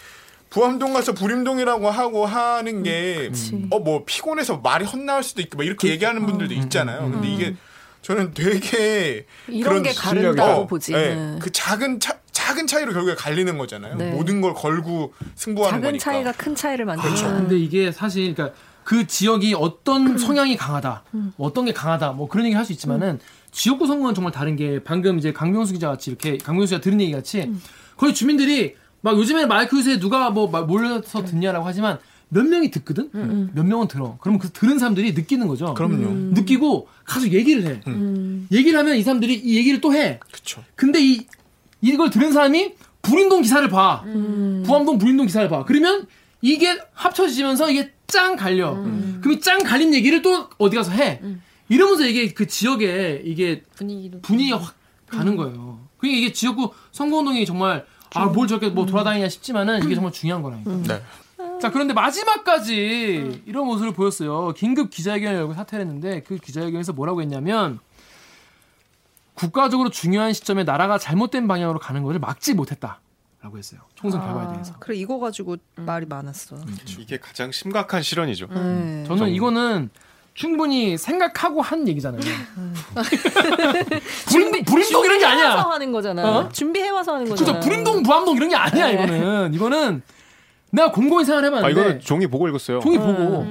부암동 가서 불임동이라고 하고 하는 게. 어 뭐 피곤해서 말이 헛나올 수도 있고 막 이렇게 얘기하는 분들도 있잖아요. 근데 이게 저는 되게 이런 그런 게 가른다고 어, 보지. 예, 네. 그 작은 차, 작은 차이로 결국에 갈리는 거잖아요. 네. 모든 걸 걸고 승부하는 작은 거니까. 차이가 큰 차이를 만든다. 아, 근데 이게 사실 그러니까 그 지역이 어떤 성향이 강하다, 뭐 어떤 게 강하다, 뭐 그런 얘기 할 수 있지만은 지역구 선거는 정말 다른 게 방금 이제 강병수 기자 같이 이렇게 강병수 기자 들은 얘기 같이 거의 주민들이 막 요즘에 마이크 유세에 누가 뭐막 몰려서 듣냐라고 하지만 몇 명이 듣거든, 몇 명은 들어. 그러면 그 들은 사람들이 느끼는 거죠. 그럼요. 느끼고 가서 얘기를 해. 얘기를 하면 이 사람들이 이 얘기를 또 해. 그쵸. 근데 이 이걸 들은 사람이 불인동 기사를 봐. 부암동 불인동 기사를 봐. 그러면 이게 합쳐지면서 이게 짱 갈려. 그럼 이 짱 갈린 얘기를 또 어디 가서 해. 이러면서 이게 그 지역에 이게 분위기도 분위기가 확 가는 거예요. 그러니까 이게 지역구 선거운동이 정말 아 뭘 저렇게 뭐 돌아다니냐 싶지만은 이게 정말 중요한 거라니까. 네. 자 그런데 마지막까지 이런 모습을 보였어요. 긴급 기자회견을 열고 사퇴를 했는데 그 기자회견에서 뭐라고 했냐면 국가적으로 중요한 시점에 나라가 잘못된 방향으로 가는 것을 막지 못했다라고 했어요. 총선 결과에 대해서. 그래 이거 가지고 말이 많았어. 이게 가장 심각한 실언이죠. 네. 저는 이거는 충분히 생각하고 한 얘기잖아요. 불임, 불임동 이런 게 준비해와서 아니야. 하는 거잖아. 어? 준비해와서 하는 그죠? 거잖아. 불임동, 부암동 이런 게 아니야. 이거는 이거는 내가 곰곰이 생각해봤는데 아 이거는 종이 보고 읽었어요. 종이 보고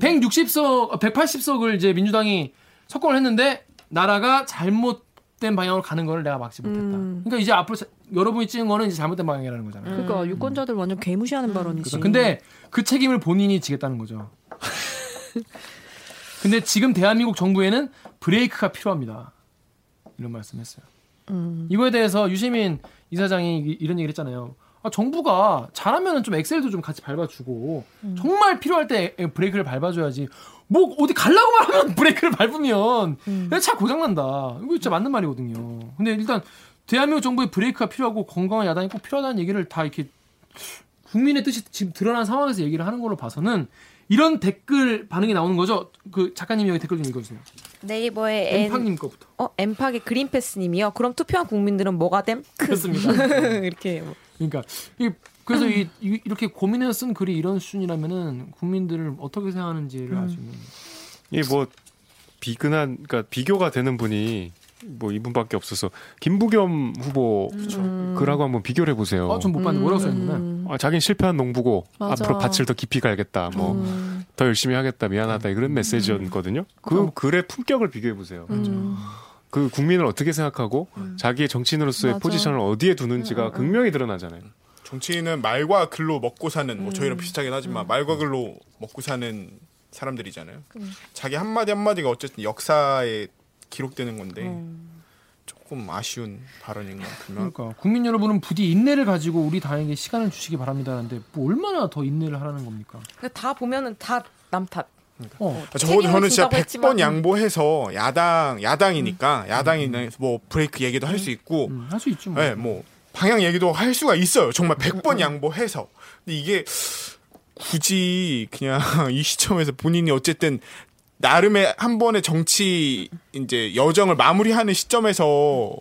160석, 180석을 이제 민주당이 석권을 했는데 나라가 잘못된 방향으로 가는 거를 내가 막지 못했다. 음. 그러니까 이제 앞으로 자- 여러분이 찍은 거는 이제 잘못된 방향이라는 거잖아요. 그러니까 유권자들 완전 개무시하는 발언이지. 그렇죠. 근데 그 책임을 본인이 지겠다는 거죠. 근데 지금 대한민국 정부에는 브레이크가 필요합니다. 이런 말씀했어요. 음. 이거에 대해서 유시민 이사장이 이- 이런 얘기를 했잖아요. 아, 정부가 잘하면 좀 엑셀도 좀 같이 밟아주고 음. 정말 필요할 때 에- 브레이크를 밟아줘야지. 뭐 어디 갈라고만 하면 브레이크를 밟으면 음. 차 고장난다. 이거 진짜 맞는 말이거든요. 근데 일단 대한민국 정부의 브레이크가 필요하고 건강한 야당이 꼭 필요하다는 얘기를 다 이렇게 국민의 뜻이 지금 드러난 상황에서 얘기를 하는 걸로 봐서는 이런 댓글 반응이 나오는 거죠. 그 작가님 여기 댓글 좀 읽어주세요. 네이버의 엔, 엠팡님 거부터. 어, 엠팍의 그린패스님이요. 그럼 투표한 국민들은 뭐가 됨? 그렇습니다. 이렇게 뭐. 그러니까 이, 그래서 이, 이- 이렇게 고민해서 쓴 글이 이런 수준이라면은 국민들을 어떻게 생각하는지를 알수 있는. 이게 뭐 비근한 그러니까 비교가 되는 분이 뭐 이분밖에 없어서 김부겸 후보 글하고 한번 비교를 해보세요. 어, 전못 봤는데 뭐라고 써있는데? 아, 자긴 실패한 농부고 맞아. 앞으로 밭을 더 깊이 갈겠다. 뭐더 열심히 하겠다. 미안하다. 이런 메시지였거든요. 그 글의 품격을 비교해 보세요. 음. 그 국민을 어떻게 생각하고 자기의 정치인으로서의 맞아. 포지션을 어디에 두는지가 극명히 드러나잖아요. 정치인은 말과 글로 먹고 사는 음. 뭐 저희랑 비슷하긴 하지만 말과 글로 먹고 사는 사람들이잖아요. 음. 자기 한마디 한마디가 어쨌든 역사에 기록되는 건데 음. 조금 아쉬운 발언인 것 같으면 그러니까 국민 여러분은 부디 인내를 가지고 우리 당에게 시간을 주시기 바랍니다는데 뭐 얼마나 더 인내를 하라는 겁니까? 그러니까 다 보면은 다 남 탓. 어. 책임을 저는 진짜 진다고 100번 했지만, 음. 양보해서 야당 야당이니까 야당이면 뭐 브레이크 얘기도 할 수 있고 음, 할수 있죠. 뭐. 네, 뭐 방향 얘기도 할 수가 있어요. 정말 100번 양보해서. 근데 이게 굳이 그냥 이 시점에서 본인이 어쨌든 나름의 한 번의 정치 이제 여정을 마무리하는 시점에서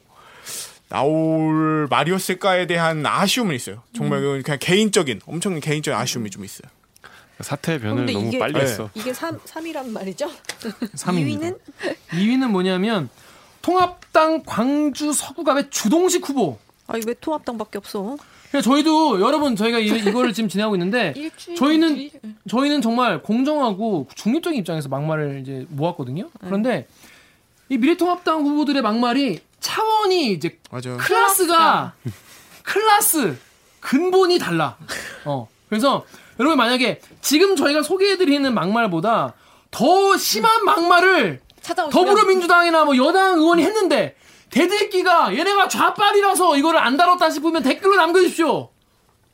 나올 말이었을까에 대한 아쉬움은 있어요. 정말 그건 그냥 개인적인 엄청 개인적인 아쉬움이 좀 있어요. 사태 변을 너무 이게- 빨리 네. 했어. 이게 3, 삼이란 말이죠? 3위는 2위는 뭐냐면 통합당 광주 서구갑의 주동식 후보. 아니 왜 통합당밖에 없어? 그러니까 저희도 여러분 저희가 이, 이거를 지금 진행하고 있는데 일주일 저희는 뒤- 저희는 정말 공정하고 중립적인 입장에서 막말을 이제 모았거든요. 그런데 이 미래통합당 후보들의 막말이 차원이 이제 맞아요. 클래스가 클래스 근본이 달라. 어. 그래서 여러분 만약에 지금 저희가 소개해드리는 막말보다 더 심한 막말을 찾아오시면 더불어민주당이나 뭐 여당 의원이 했는데 대들기가 얘네가 좌빨이라서 이거를 안 다뤘다 싶으면 댓글로 남겨주십시오.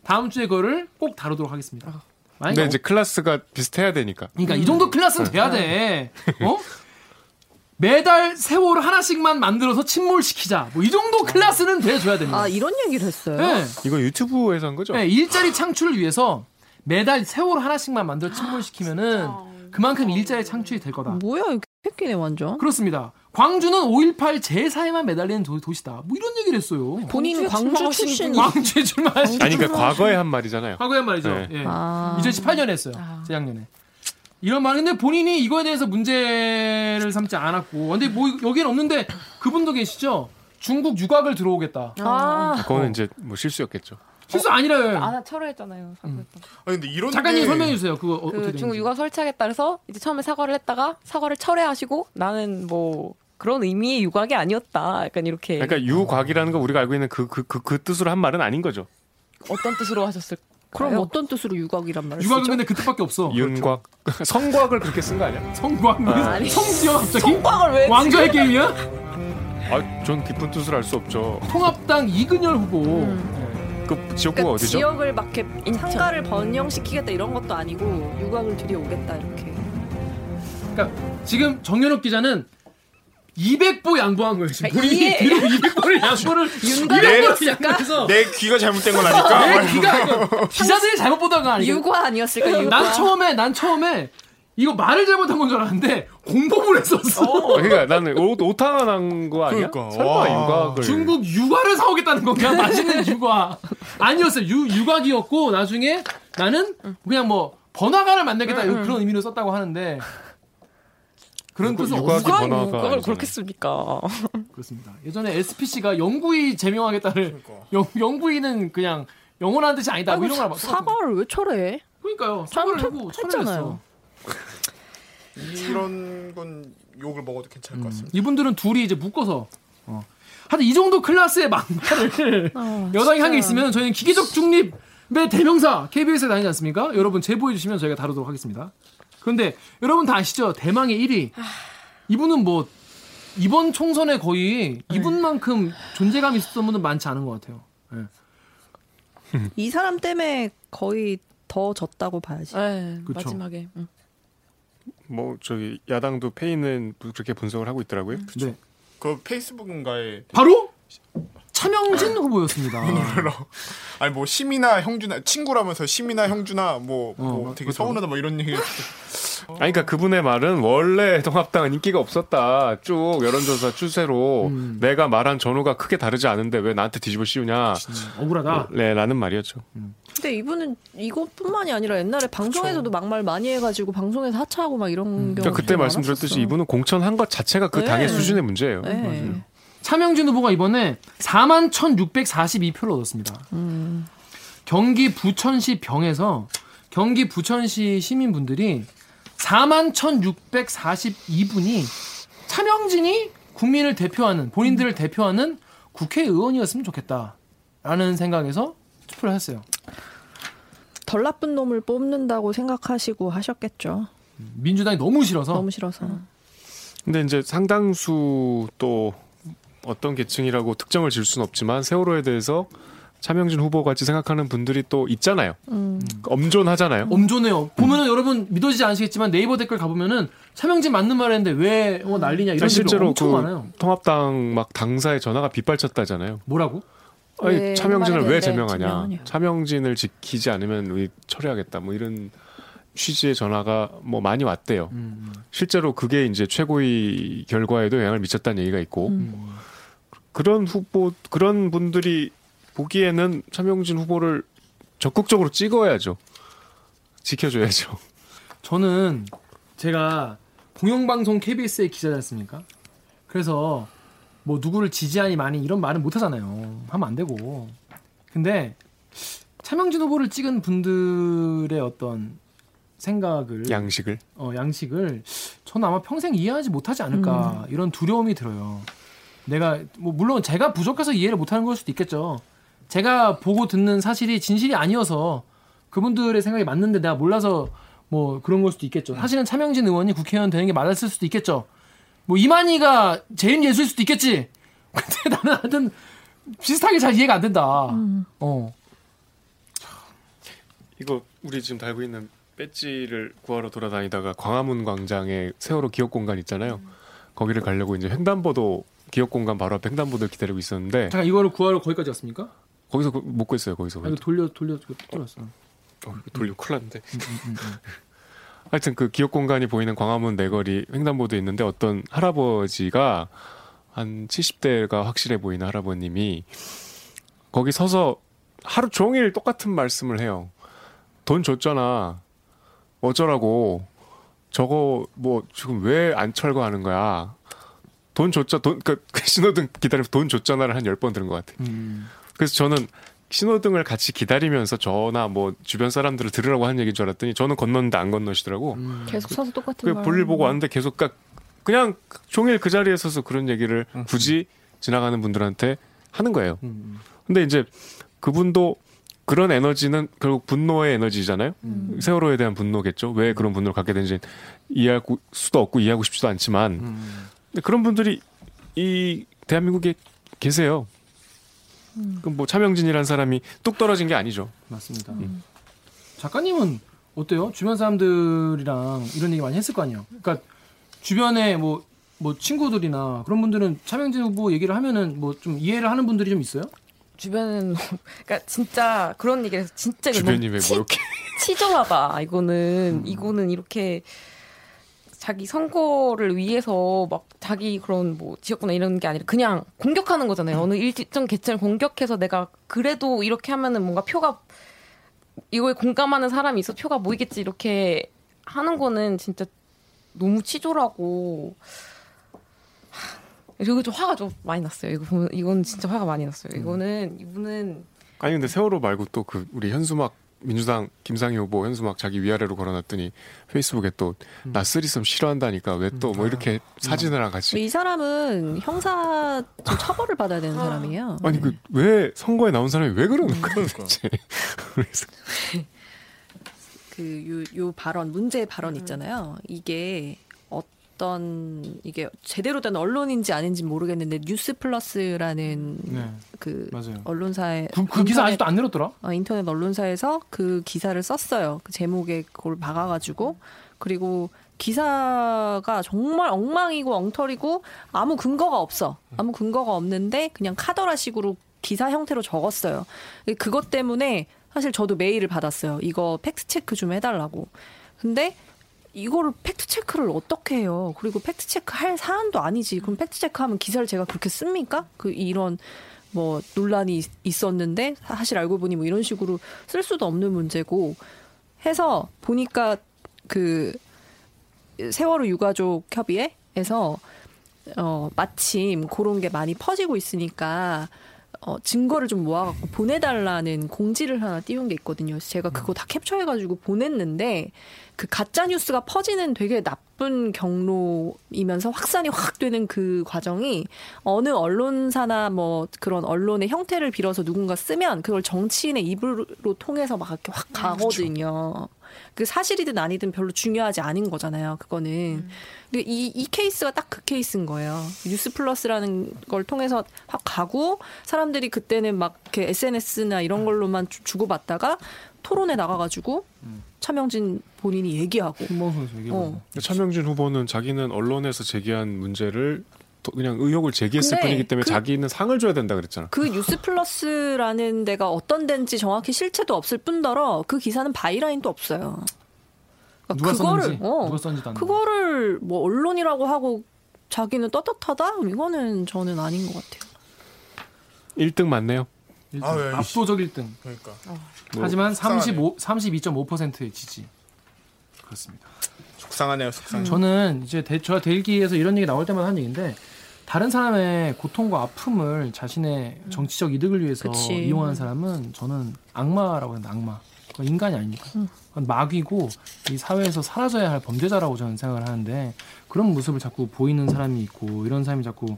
다음 주에 그거를 꼭 다루도록 하겠습니다. 근데 이제 클래스가 비슷해야 되니까. 그러니까 이 정도 클래스는 돼야 돼. 어? 매달 세월 하나씩만 만들어서 침몰시키자. 뭐 이 정도 클래스는 돼줘야 됩니다. 아 이런 얘기를 했어요? 네. 이건 유튜브에서 한 거죠? 네, 일자리 창출을 위해서 매달 세월 하나씩만 만들어 침몰시키면은 그만큼 일자리 창출이 될 거다. 뭐야 이거 새끼네 완전. 그렇습니다. 광주는 5.18 제사에만 매달리는 도, 도시다. 뭐 이런 얘기를 했어요. 본인 광주 출신이. 광주에 출마하신 아니 그러니까 과거에 한 말이잖아요. 과거에 말이죠. 네. 예. 아. 2018년에 했어요. 재작년에. 이런 말 근데 본인이 이거에 대해서 문제를 삼지 않았고 근데 뭐 여기는 없는데 그분도 계시죠? 중국 유학을 들어오겠다. 아. 그거는 이제 뭐 실수였겠죠. 실수 아니라요. 안 철회했잖아요. 거. 아 근데 이런 작가님 게 설명해 주세요. 그거 어, 떻게 그. 중국 육아 설치하겠다 그래서 이제 처음에 사과를 했다가 사과를 철회하시고 나는 뭐 그런 의미의 유곽이 아니었다. 약간 이렇게 그러니까 유곽이라는 거 우리가 알고 있는 그 그 그 그 뜻으로 한 말은 아닌 거죠. 어떤 뜻으로 하셨을 그럼 어떤 뜻으로 유곽이란 말을 유학은 쓰죠? 근데 그 뜻밖에 없어. 윤곽 성곽을 그렇게 쓴 거 아니야? 성광 아니. 성지어 갑자기 성곽을 왜 왕좌의 게임이야? 아, 전 깊은 뜻을 알 수 없죠. 통합당 이근열 후보. 음. 그 지역구가 그러니까 어디죠? 지역을 막 이렇게 인천. 상가를 번영시키겠다 이런 것도 아니고 유곽을 들여오겠다 이렇게. 그러니까 지금 정연욱 기자는 200보 양보한 거예요. 지금 그러니까 본인이 뒤로 200보를 양보를 200보를 양보해서 내 귀가 잘못된 건 아닐까? 내 귀가 이거 기자들이 잘못 보다가 아니고 유과 아니었을까 유과. 난 처음에 난 처음에 이거 말을 잘못한 건 줄 알았는데 공범을 했었어. 그러니까 나는 옷 오타가 난 거 아니야? 그러니까. 설마 와. 윤곽을 중국 유과를 사오겠다는 건 그냥 맛있는 유과 아니었어요. 유 유곽이었고 나중에 나는 그냥 뭐 번화가를 만들겠다 이런 그런 의미로 썼다고 하는데 그런 뜻은 유곽이 없어. 번화가 그걸 아니잖아요. 그렇게 씁니까? 그렇습니다. 예전에 SPC가 영구히 제명하겠다를 그러니까. 영, 영구히는 그냥 영원한 뜻이 아니다. 뭐막 써가지고. 사과를 왜 철회? 그러니까요. 사과를 참- 하고 했잖아요. 철회했어. 이런 건 욕을 먹어도 괜찮을 것 같습니다. 이분들은 둘이 이제 묶어서 어. 하여튼 이 정도 클래스의 막말을 아, 여당이 한 게. 있으면 저희는 기계적 중립의 대명사 KBS에 다니지 않습니까? 여러분 제보해 주시면 저희가 다루도록 하겠습니다. 그런데 여러분 다 아시죠? 대망의 1위. 이분은 뭐 이번 총선에 거의 이분만큼 존재감 있었던 분은 많지 않은 것 같아요. 예. 이 사람 때문에 거의 더 졌다고 봐야지. 네, 그쵸. 마지막에. 응. 뭐 저기 야당도 페이는 그렇게 분석을 하고 있더라고요. 네. 그 페이스북인가에 바로 차명진 후보였습니다. 아니 뭐 심이나 형주나 친구라면서 심이나 형주나 뭐, 뭐 어, 되게 그렇죠. 서운하다 뭐 이런 얘기 아니 그러니까 그분의 말은 원래 통합당은 인기가 없었다. 쭉 여론조사 추세로 음. 내가 말한 전후가 크게 다르지 않은데 왜 나한테 뒤집어 씌우냐. 억울하다. 네, 라는 말이었죠. 근데 이분은 이것뿐만이 아니라 옛날에 방송에서도 막말 많이 해가지고 방송에서 하차하고 막 이런 경우. 그러니까 그때 말씀드렸듯이 이분은 공천한 것 자체가 그 네. 당의 수준의 문제예요. 네. 차명진 후보가 이번에 4만 1,642표를 얻었습니다. 음. 경기 부천시 병에서 경기 부천시 시민분들이 4만 1,642분이 차명진이 국민을 대표하는 본인들을 대표하는 국회의원이었으면 좋겠다라는 생각에서 투표를 했어요. 덜 나쁜 놈을 뽑는다고 생각하시고 하셨겠죠. 민주당이 너무 싫어서 너무 싫어서. 근데 이제 상당수 또 어떤 계층이라고 특정을 질 수는 없지만 세월호에 대해서 차명진 후보 같이 생각하는 분들이 또 있잖아요. 음. 엄존하잖아요. 엄존해요. 보면은 여러분 믿어지지 않으시겠지만 네이버 댓글 가보면은 차명진 맞는 말 했는데 왜 어, 난리냐 이런 그러니까 실제로 엄청 그 많아요. 통합당 막 당사의 전화가 빗발쳤다잖아요. 뭐라고? 아니 왜 차명진을 왜 제명하냐? 제명하냐. 차명진을 지키지 않으면 우리 처리하겠다. 뭐 이런 취지의 전화가 뭐 많이 왔대요. 음. 실제로 그게 이제 최고위 결과에도 영향을 미쳤다는 얘기가 있고 음. 그런 후보 그런 분들이 보기에는 차명진 후보를 적극적으로 찍어야죠. 지켜줘야죠. 저는 제가 공영방송 KBS의 기자지 않습니까? 그래서 뭐 누구를 지지하니 많이 이런 말은 못 하잖아요. 하면 안 되고. 근데 차명진 후보를 찍은 분들의 어떤 생각을 양식을 어, 양식을 저는 아마 평생 이해하지 못하지 않을까 이런 두려움이 들어요. 내가 뭐 물론 제가 부족해서 이해를 못하는 걸 수도 있겠죠. 제가 보고 듣는 사실이 진실이 아니어서 그분들의 생각이 맞는데 내가 몰라서 뭐 그런 걸 수도 있겠죠. 사실은 차명진 의원이 국회의원 되는 게 맞았을 수도 있겠죠. 뭐 이만희가 재임 예수일 수도 있겠지. 근데 나는 하여튼 비슷하게 잘 이해가 안 된다. 어. 이거 우리 지금 달고 있는 배지를 구하러 돌아다니다가 광화문 광장에 세월호 기억 공간 있잖아요. 거기를 가려고 이제 횡단보도 기억 공간 바로 앞에 횡단보도 기다리고 있었는데 잠깐 이거를 구하러 거기까지 왔습니까? 거기서 그- 못 구했어요. 거기서 아, 이거 돌려 돌려 돌렸어. 어, 돌려 큰일 났는데. 하여튼 그 기억 공간이 보이는 광화문 내거리 횡단보도에 있는데 어떤 할아버지가 한 70대가 확실해 보이는 할아버님이 거기 서서 하루 종일 똑같은 말씀을 해요. 돈 줬잖아. 어쩌라고. 저거 뭐 지금 왜 안 철거하는 거야? 돈 줬자 돈그 신호등 기다리면서 돈 줬잖아를 한열번 들은 것 같아. 음. 그래서 저는 신호등을 같이 기다리면서 저나 뭐 주변 사람들을 들으라고 하는 얘기인 줄 알았더니 저는 건넜는데 안 건너시더라고. 계속 서서 똑같은 그 말. 볼일 보고 왔는데 계속 까- 그냥 종일 그 자리에 서서 그런 얘기를 굳이 지나가는 분들한테 하는 거예요. 음. 근데 이제 그분도 그런 에너지는 결국 분노의 에너지잖아요. 음. 세월호에 대한 분노겠죠. 왜 그런 분노를 갖게 되는지 이해할 수도 없고 이해하고 싶지도 않지만 음. 그런 분들이 이 대한민국에 계세요. 그럼 뭐 차명진이라는 사람이 뚝 떨어진 게 아니죠. 맞습니다. 작가님은 어때요? 주변 사람들이랑 이런 얘기 많이 했을 거 아니에요. 그러니까 주변에 뭐, 뭐 친구들이나 그런 분들은 차명진 후보 얘기를 하면은 뭐 좀 이해를 하는 분들이 좀 있어요? 주변은 그러니까 진짜 그런 얘기를 해서 진짜 주변이 너무 왜 치- 뭐 이렇게 치졸하다. 이거는 이거는 이렇게 자기 선거를 위해서 막 자기 그런 뭐 지역구나 이런 게 아니라 그냥 공격하는 거잖아요. 어느 일정 계층을 공격해서 내가 그래도 이렇게 하면은 뭔가 표가 이거에 공감하는 사람이 있어 표가 모이겠지 이렇게 하는 거는 진짜 너무 치졸하고 하, 이거 좀 화가 좀 많이 났어요. 이거 보면 이건 진짜 화가 많이 났어요. 이거는 이분은 아니 근데 세월호 말고 또 그 우리 현수막 민주당 김상희 후보 현수막 자기 위아래로 걸어놨더니 페이스북에 또 나 쓰리썸 싫어한다니까 왜 또 뭐 이렇게 사진이랑 같이 이 사람은 형사 좀 처벌을 받아야 되는 사람이에요. 아니 그 왜 선거에 나온 사람이 왜 그러는 거야 도대체? 그래서. 그요 요 발언 문제 발언 있잖아요. 이게 어떤 이게 제대로 된 언론인지 아닌지 모르겠는데 뉴스 플러스라는 네. 그 맞아요. 언론사에 그, 그 기사 아직도 안 내렸더라. 어, 인터넷 언론사에서 그 기사를 썼어요. 그 제목에 그걸 박아가지고 그리고 기사가 정말 엉망이고 엉터리고 아무 근거가 없어. 아무 근거가 없는데 그냥 카더라식으로 기사 형태로 적었어요. 그것 때문에 사실 저도 메일을 받았어요. 이거 fact check 좀 해달라고. 근데 이거를 fact check를 어떻게 해요? 그리고 fact check 할 사안도 아니지. 그럼 fact check하면 기사를 제가 그렇게 씁니까? 그 이런 뭐 논란이 있- 있었는데 사실 알고 보니 뭐 이런 식으로 쓸 수도 없는 문제고 해서 보니까 그 세월호 유가족 협의회에서 어 마침 그런 게 많이 퍼지고 있으니까 어 증거를 좀 모아갖고 보내달라는 공지를 하나 띄운 게 있거든요. 제가 그거 다 캡처해가지고 보냈는데 그 가짜 뉴스가 퍼지는 되게 나쁜 경로이면서 확산이 확 되는 그 과정이 어느 언론사나 뭐 그런 언론의 형태를 빌어서 누군가 쓰면 그걸 정치인의 입으로 통해서 막 이렇게 확 가거든요. 그 사실이든 아니든 별로 중요하지 않은 거잖아요. 그거는. 근데 이, 이 케이스가 딱 그 케이스인 거예요. 뉴스 플러스라는 걸 통해서 확 가고 사람들이 그때는 막 이렇게 SNS나 이런 걸로만 주- 주고받다가 토론에 나가가지고 차명진 본인이 얘기하고. 어. 차명진 후보는 자기는 언론에서 제기한 문제를 또 그냥 의혹을 제기했을 뿐이기 때문에 그- 자기는 상을 줘야 된다 그랬잖아. 그 뉴스 플러스라는 데가 어떤 데인지 정확히 실체도 없을 뿐더러 그 기사는 byline도 없어요. 그러니까 누가 그거를 썼는지 어, 누가 썼는지도 안 그거를 뭐 언론이라고 하고 자기는 떳떳하다? 이거는 저는 아닌 것 같아요. 1등 맞네요. 일등. 아, 왜, 압도적 1등. 그러니까 하지만 속상하네. 35 32.5%의 지지. 그렇습니다. 속상하네요, 속상. 저는 이제 대, 저 대기에서 이런 얘기 나올 때마다 하는 얘기인데 다른 사람의 고통과 아픔을 자신의 정치적 이득을 위해서 그치. 이용하는 사람은 저는 악마라고 하는데 악마. 그건 인간이 아닙니까? 그건 마귀고 이 사회에서 사라져야 할 범죄자라고 저는 생각을 하는데 그런 모습을 자꾸 보이는 사람이 있고 이런 사람이 자꾸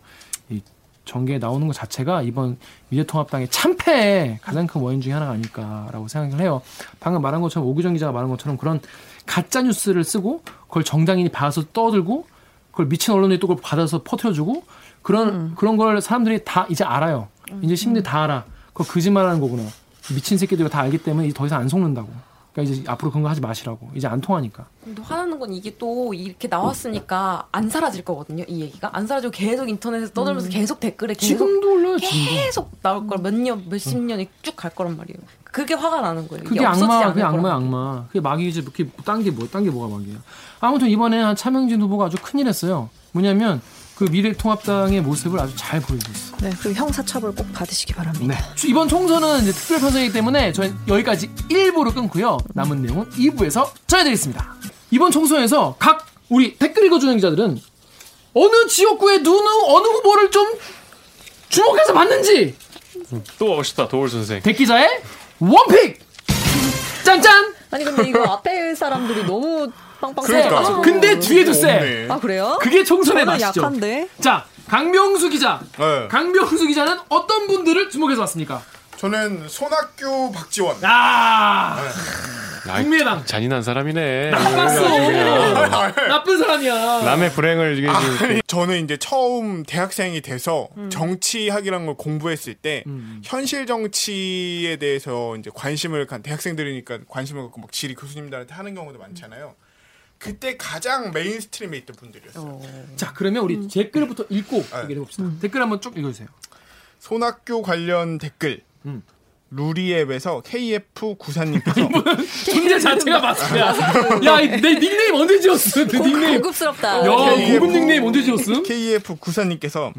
이 전개에 나오는 것 자체가 이번 미래통합당의 참패의 가장 큰 원인 중에 하나가 아닐까라고 생각을 해요. 방금 말한 것처럼 오규정 기자가 말한 것처럼 그런 가짜 뉴스를 쓰고 그걸 정당인이 받아서 떠들고 그걸 미친 언론들이 또 그걸 받아서 퍼뜨려주고 그런 그런 걸 사람들이 다 이제 알아요. 이제 시민들이 다 알아. 그거 거짓말하는 거구나. 미친 새끼들이 다 알기 때문에 더 이상 안 속는다고. 그러니까 이제 앞으로 그런 거 하지 마시라고. 이제 안 통하니까. 근데 화나는 건 이게 또 이렇게 나왔으니까 안 사라질 거거든요. 이 얘기가 안 사라지고 계속 인터넷에서 떠들면서 계속 댓글에 계속 지금도. 지금도. 계속 나올 거라 몇 년, 몇십 년이 쭉 갈 거란 말이에요. 그게 화가 나는 거예요. 그게 악마, 그게 악마야, 악마. 그게 마귀지, 그게 딴게 뭐, 딴 게 뭐가 마귀야. 아무튼 이번에 한 차명진 후보가 아주 큰일 했어요. 뭐냐면, 그 미래통합당의 모습을 아주 잘 보여주고 있어. 네, 그리고 형사처벌 꼭 받으시기 바랍니다. 네. 이번 총선은 이제 특별 편성이기 때문에 저희 여기까지 1부를 끊고요. 남은 내용은 2부에서 전해드리겠습니다. 이번 총선에서 각 우리 댓글 읽어주는 기자들은 어느 지역구에 누누 어느 후보를 좀 주목해서 봤는지 또 멋있다 도울 선생. 백 기자의 원픽 짠짠. 아니 근데 이거 앞에 사람들이 너무 빵빵 그러니까. 터져가지고. 근데 뒤에도 세. 없네. 아 그래요? 그게 총선의 저는 맛이죠. 약한데. 자 강명수 기자. 네. 강명수 기자는 어떤 분들을 주목해서 봤습니까? 저는 손학규, 박지원. 아 아이, 국민의당. 잔인한 사람이네. 나빴어. 네. 나쁜 사람이야. 남의 불행을 이게 아니, 저는 이제 처음 대학생이 돼서 정치학이라는 걸 공부했을 때 음. 현실 정치에 대해서 이제 관심을 간 대학생들이니까 관심을 갖고 막 지리 교수님들한테 하는 경우도 많잖아요. 그때 가장 mainstream에 있던 분들이었어요. 자 그러면 우리 댓글부터 읽고 네. 얘기해 봅시다. 댓글 한번 쭉 읽어주세요. 손학규 관련 댓글. 음. 루리웹에서 KF 구사님께서 존재 자체가 맞습니다. 야, 이- 내 닉네임 언제 지었어? 내 닉네임. 고급스럽다. 야, KF 고급 닉네임 언제 지었음? KF 구사님께서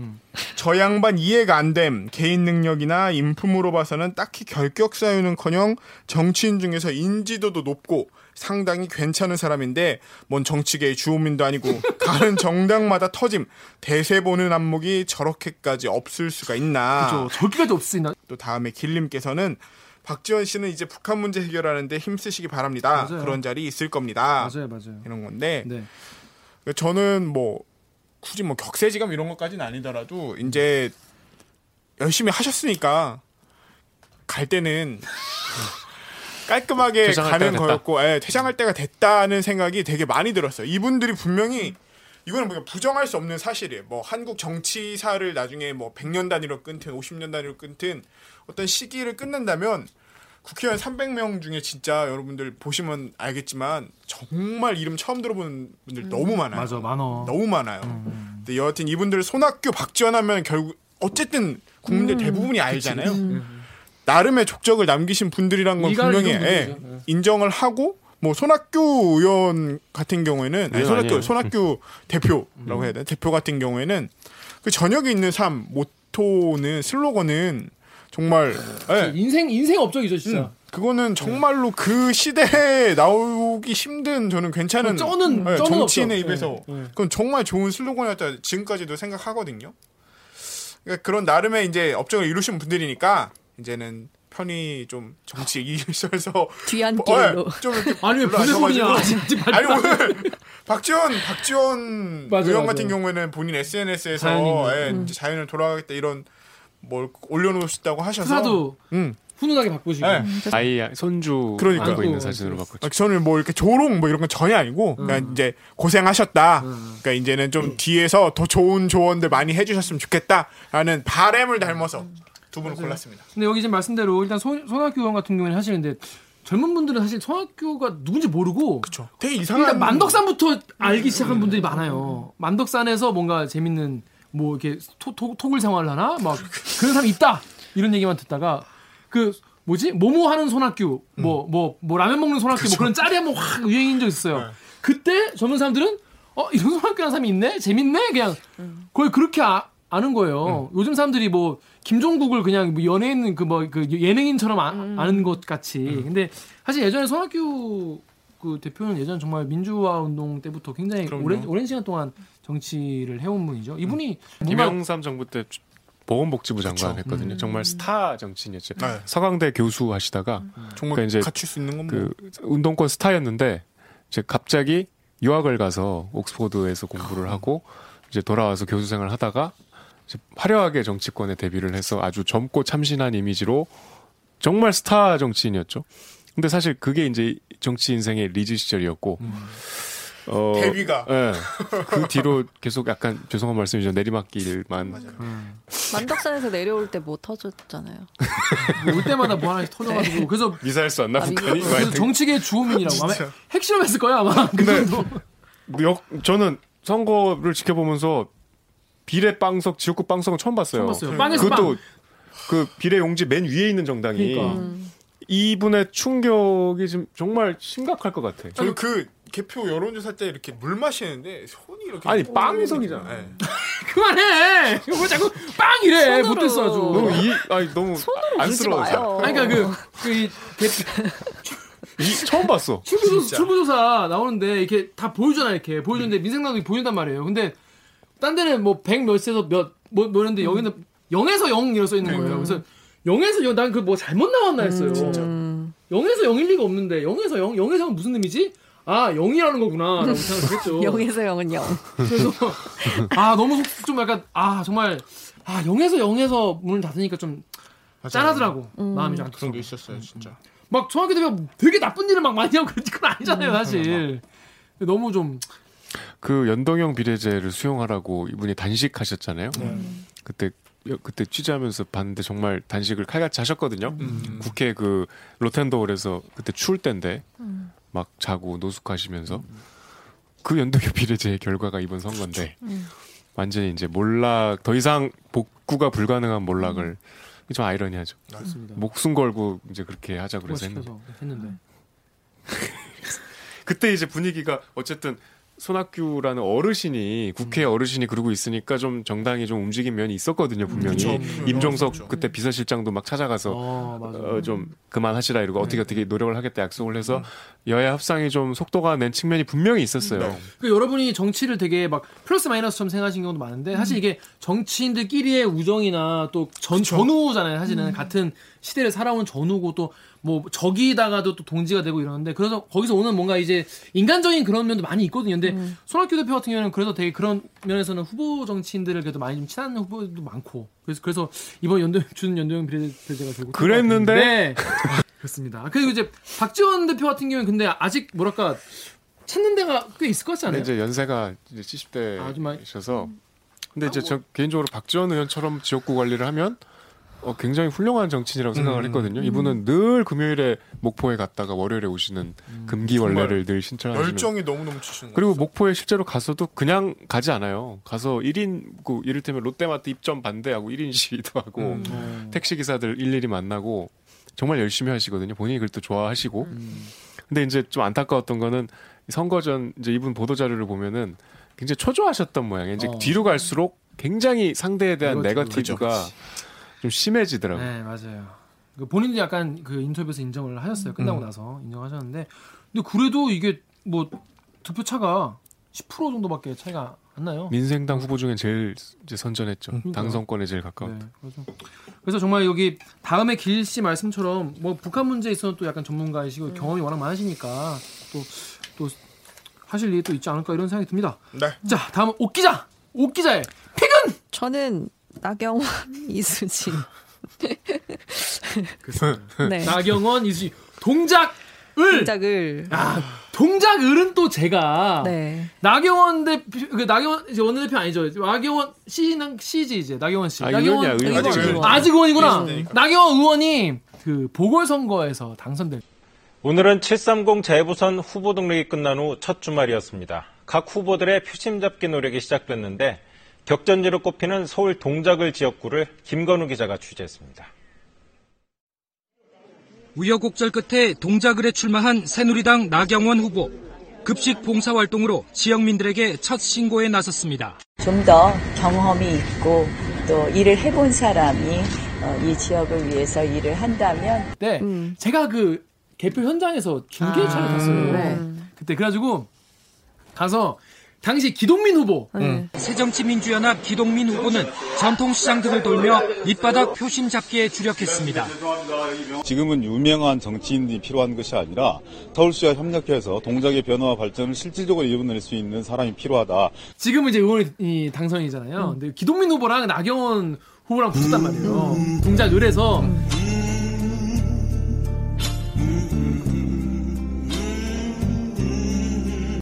저 양반 이해가 안 됨. 개인 능력이나 인품으로 봐서는 딱히 결격 사유는커녕 정치인 중에서 인지도도 높고 상당히 괜찮은 사람인데 뭔 정치계의 주호민도 아니고 가는 정당마다 터짐 대세 보는 안목이 저렇게까지 없을 수가 있나. 저 저기까지 없으나 또 다음에 길님께서는 박지원 씨는 이제 북한 문제 해결하는데 힘쓰시기 바랍니다. 맞아요. 그런 자리 있을 겁니다. 맞아요, 맞아요. 이런 건데 네. 저는 뭐 굳이 뭐 격세지감 이런 것까지는 아니더라도 이제 열심히 하셨으니까 갈 때는 깔끔하게 가는. 거였고 예, 퇴장할 때가 됐다는 생각이 되게 많이 들었어요. 이분들이 분명히 이거는 뭐 부정할 수 없는 사실이에요. 뭐 한국 정치사를 나중에 뭐 100년 단위로 끊든 50년 단위로 끊든 어떤 시기를 끊는다면 국회의원 300명 중에 진짜 여러분들 보시면 알겠지만 정말 이름 처음 들어보는 분들 너무 많아요. 맞아, 많어. 너무 많아요. 근데 여하튼 이분들 손학규 박지원 하면 결국 어쨌든 국민들 대부분이 알잖아요. 나름의 족적을 남기신 분들이란 건 분명히 예. 예. 인정을 하고 뭐 손학규 의원 같은 경우에는 아니, 의원 손학규 아니에요. 손학규 대표라고 해야 되나 대표 같은 경우에는 그 저녁에 있는 삶 모토는 슬로건은 정말 예, 인생 인생 업적이죠, 진짜. 음, 그거는 정말로 그 시대에 나오기 힘든 저는 괜찮은 쩌는- 예, 쩌는 정치인의 업적. 입에서 예, 예. 그건 정말 좋은 슬로건이었다 지금까지도 생각하거든요. 그러니까 그런 나름의 이제 업적을 이루신 분들이니까 이제는 편히 좀 정치 이셔서 뒤안길로. 좀 아니 왜? 올라가셔가지고. 진짜 아니 오늘 박지원 박지원 맞아, 의원 맞아. 같은 경우에는 본인 SNS에서 자연인으로. 예, 음. 이제 자연을 돌아가겠다 이런 뭘 올려놓으셨다고 하셔서 프사도 음. 훈훈하게 바꾸시고. 예. 아이 손주 그러니까. 안고 있는. 사진으로 바꿨죠. 아, 저는 뭐 이렇게 조롱 뭐 이런 건 전혀 아니고 그냥 이제 고생하셨다. 그러니까 이제는 좀 뒤에서 더 좋은 조언들 많이 해주셨으면 좋겠다라는 바램을 닮아서 두 분을 골랐습니다. 근데 여기 지금 말씀대로 일단 손, 손학규 의원 같은 경우에는 하시는데 젊은 분들은 사실 손학규가 누군지 모르고 그렇죠. 되게 이상한 일단 만덕산부터 알기 시작한 분들이 많아요. 만덕산에서 뭔가 재밌는 뭐 이렇게 토, 토, 토글 생활을 하나? 막 그런 사람이 있다. 이런 얘기만 듣다가 그 뭐지? 모모 하는 손학규 뭐뭐뭐 라면 먹는 손학규 뭐 그런 짤이 한번 확 유행인 적 있어요. 그때 젊은 사람들은 어 이런 손학규라는 사람이 있네? 재밌네? 그냥 거의 그렇게 아, 아는 거예요. 요즘 사람들이 뭐 김종국을 그냥 뭐 연예인 그 뭐 그 예능인처럼 아, 아는 것 같이. 근데 사실 예전에 손학규 그 대표는 예전 정말 민주화 운동 때부터 굉장히 그럼요. 오랜 오랜 시간 동안 정치를 해온 분이죠. 이분이 뭔가 김영삼 정부 때 보건복지부 장관 했거든요. 정말 스타 정치인이었죠. 네. 서강대 교수 하시다가 정말 그러니까 이제 갖출 수 있는 건 뭐. 그 운동권 스타였는데 이제 갑자기 유학을 가서 옥스퍼드에서 공부를 하고 이제 돌아와서 교수 생활을 하다가 화려하게 정치권에 데뷔를 해서 아주 젊고 참신한 이미지로 정말 스타 정치인이었죠. 근데 사실 그게 이제 정치 인생의 리즈 시절이었고 어, 데뷔가. 예. 그 뒤로 계속 약간 죄송한 말씀이죠 내리막길만 만덕산에서 내려올 때 뭐 터졌잖아요. 올 때마다 뭐 하나씩 터져가지고 그래서 미사일 쏘거나 아, 정치계 주호민이라고 아마. 핵실험했을 거야 아마. 그 정도. 역, 저는 선거를 지켜보면서 비례 빵석, 지역구 빵석은 처음 봤어요. 처음 봤어요. 빵에서 그것도 빵. 그 비례 용지 맨 위에 있는 정당이 그러니까. 이분의 충격이 좀 정말 심각할 것 같아. 저는 그 개표 여론조사 때 이렇게 물 마시는데 손이 이렇게 아니, 빵석이잖아. 네. 그만해. 이거 왜 자꾸 빵이래. 못됐어 아주. 너무 이, 아니 너무 안쓰러워서. 아니 그러니까 그그 이, 처음 봤어. 출구조사, 출구조사 나오는데 이렇게 다 보여주잖아 이렇게 보여주는데 민생당도 보여준단 말이에요. 근데 딴 데는 뭐 100 몇에서 몇 뭐 뭐였는데 여기는 0에서 0 이렇게 써 있는 거예요. 그래서 0에서 0, 난 그 뭐 잘못 나왔나 했어요. 음. 0에서 0일 리가 없는데 0에서 0, 0에서 0은 무슨 의미지? 아 0이라는 거구나 라고 생각했죠. 0에서 0은 0. 그래서 아 너무 속- 좀 약간 아 정말 아 0에서 0에서 문을 닫으니까 좀 짠하더라고 마음이 좀안 그런 게. 있었어요, 진짜. 막 정확히 되면 되게 나쁜 일을 막 많이 하고 그런 건 아니잖아요 사실 너무 좀 그 연동형 비례제를 수용하라고 이분이 단식하셨잖아요. 그때 그때 취재하면서 봤는데 정말 단식을 칼같이 하셨거든요. 국회 그 로텐더홀에서 그때 추울 때인데 막 자고 노숙하시면서 그 연동형 비례제의 결과가 이번 선거인데 완전히 이제 몰락 더 이상 복구가 불가능한 몰락을 좀 아이러니하죠. 맞습니다. 목숨 걸고 이제 그렇게 하자 그래서 했는데. 했는데. 그때 이제 분위기가 어쨌든 손학규라는 어르신이 국회 어르신이 그러고 있으니까 좀 정당이 좀 움직인 면이 있었거든요 분명히 그쵸. 임종석 그쵸. 그때 비서실장도 막 찾아가서 어, 맞아. 어, 좀 그만하시라 이러고 어떻게 어떻게 노력을 하겠다 약속을 음. 해서 여야 합상이 좀 속도가 낸 측면이 분명히 있었어요. 네. 그 여러분이 정치를 되게 막 플러스 마이너스처럼 생각하신 경우도 많은데 사실 이게 정치인들끼리의 우정이나 또 전, 전우잖아요. 사실은 같은 시대를 살아온 전우고 또 뭐 적이다가도 또 동지가 되고 이러는데 그래서 거기서 오는 뭔가 이제 인간적인 그런 면도 많이 있거든요. 근데 손학규 대표 같은 경우는 그래서 되게 그런 면에서는 후보 정치인들을 그래도 많이 좀 친한 후보도 많고 그래서 그래서 이번 연도 준 연도형 비례대표제가 결국 그랬는데? 네. 그렇습니다. 그리고 이제 박지원 대표 같은 경우는 근데 아직 뭐랄까 찾는 데가 꽤 있을 것 같지 않아요? 이제 연세가 이제 아, 좀 많이- 70대이셔서 근데 이제 저 개인적으로 박지원 의원처럼 지역구 관리를 하면 어, 굉장히 훌륭한 정치인이라고 생각을 음. 했거든요. 이분은 늘 금요일에 목포에 갔다가 월요일에 오시는 금기원래를 늘 신청하시는 열정이 너무 넘치시는 그리고 거죠. 목포에 실제로 가서도 그냥 가지 않아요. 가서 1인 그 이를테면 롯데마트 입점 반대하고 1인 시위도 하고 음. 어. 택시 기사들 일일이 만나고 정말 열심히 하시거든요. 본인이 그걸 또 좋아하시고. 음. 근데 이제 좀 안타까웠던 거는 선거 전 이제 이분 보도 자료를 보면은 굉장히 초조하셨던 모양이에요. 이제 어. 뒤로 갈수록 굉장히 상대에 대한 네거티브. 네거티브가 좀 심해지더라고요. 네, 맞아요. 그 본인도 약간 그 인터뷰에서 인정을 하셨어요. 끝나고 음. 나서 인정하셨는데, 근데 그래도 이게 뭐 득표 차가 10% 정도밖에 차이가 안 나요. 민생당 후보 중에 제일 이제 선전했죠. 그러니까요. 당선권에 제일 가까운. 네, 그래서, 그래서 정말 여기 다음에 길 씨 말씀처럼 뭐 북한 문제에 있어서 또 약간 전문가이시고 경험이 워낙 많으시니까 또 또 하실 일이 또 있지 않을까 이런 생각이 듭니다. 네. 자, 다음은 옥 기자. 옥 기자의 픽은 저는 나경원, 이수진. 네. 나경원, 이수지 동작 을 동작을. 아, 동작을은 또 제가 네. 나경원 대표 그 나경원 이제 원내대표 아니죠. 나경원 씨는 씨지 이제 나경원 씨. 아, 나경원 의원이야, 의원. 아직 의원. 아직 의원이구나. 네. 나경원 의원이 그 보궐선거에서 당선될 오늘은 730 재부선 후보 등록이 끝난 후 첫 주말이었습니다. 각 후보들의 표심 잡기 노력이 시작됐는데 격전지로 꼽히는 서울 동작을 지역구를 김건우 기자가 취재했습니다. 우여곡절 끝에 동작을에 출마한 새누리당 나경원 후보. 급식 봉사 활동으로 지역민들에게 첫 신고에 나섰습니다. 좀 더 경험이 있고 또 일을 해본 사람이 어, 이 지역을 위해서 일을 한다면 때 제가 그 개표 현장에서 중계차를 탔어요. 네. 그때 그래가지고 가서 당시 기동민 후보 새정치민주연합 기동민 후보는 전통시장 등을 돌며 밑바닥 표심 잡기에 주력했습니다. 지금은 유명한 정치인이 필요한 것이 아니라 서울시와 협력해서 동작의 변화와 발전을 실질적으로 이뤄낼 수 있는 사람이 필요하다. 지금은 이제 의원이 당선이잖아요. 근데 기동민 후보랑 나경원 후보랑 붙었단 말이에요. 동작 을에서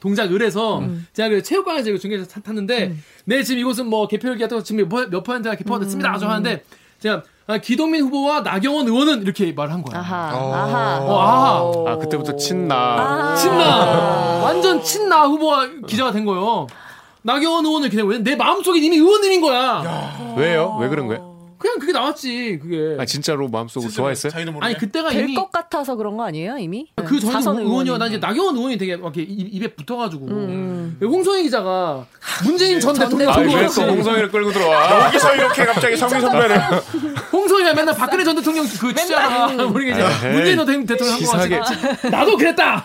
동작 을에서 제가 그 체육관에서 이거 중계에서 탔는데 네 지금 이곳은 뭐 개표율 거 지금 몇, 몇 퍼센트가 개표가 됐습니다. 저 하는데 제가 아, 기동민 후보와 나경원 의원은 이렇게 말을 한 거야. 아하. 어. 아하. 어, 아하. 아 그때부터 친나. 아. 친나 완전 친나 후보가 기자가 된 거예요. 나경원 의원을 기다리고 있는데 내 마음속에 이미 의원님인 거야. 왜요? 왜 그런 거예요? 그냥 그게 나왔지 그게. 아 진짜로 마음속으로 좋아했어요? 자기도 모르게. 아니 그때가 될 이미 것 같아서 그런 거 아니에요, 이미? 그 전에 사선 의원이요. 나 의원이. 이제 나경원 의원이 되게 막 이렇게 입- 입에 붙어가지고 음. 홍성희 기자가 문재인 전 대통령 아, 대통령. 왜또 홍성이를 끌고 들어와? 여기서 이렇게 갑자기 성민 선배를 홍성희가 맨날 박근혜 전 대통령 그 취재하다가 우리가 이제 에이, 문재인 전 대- 대통령 한거. 같이 나도 그랬다.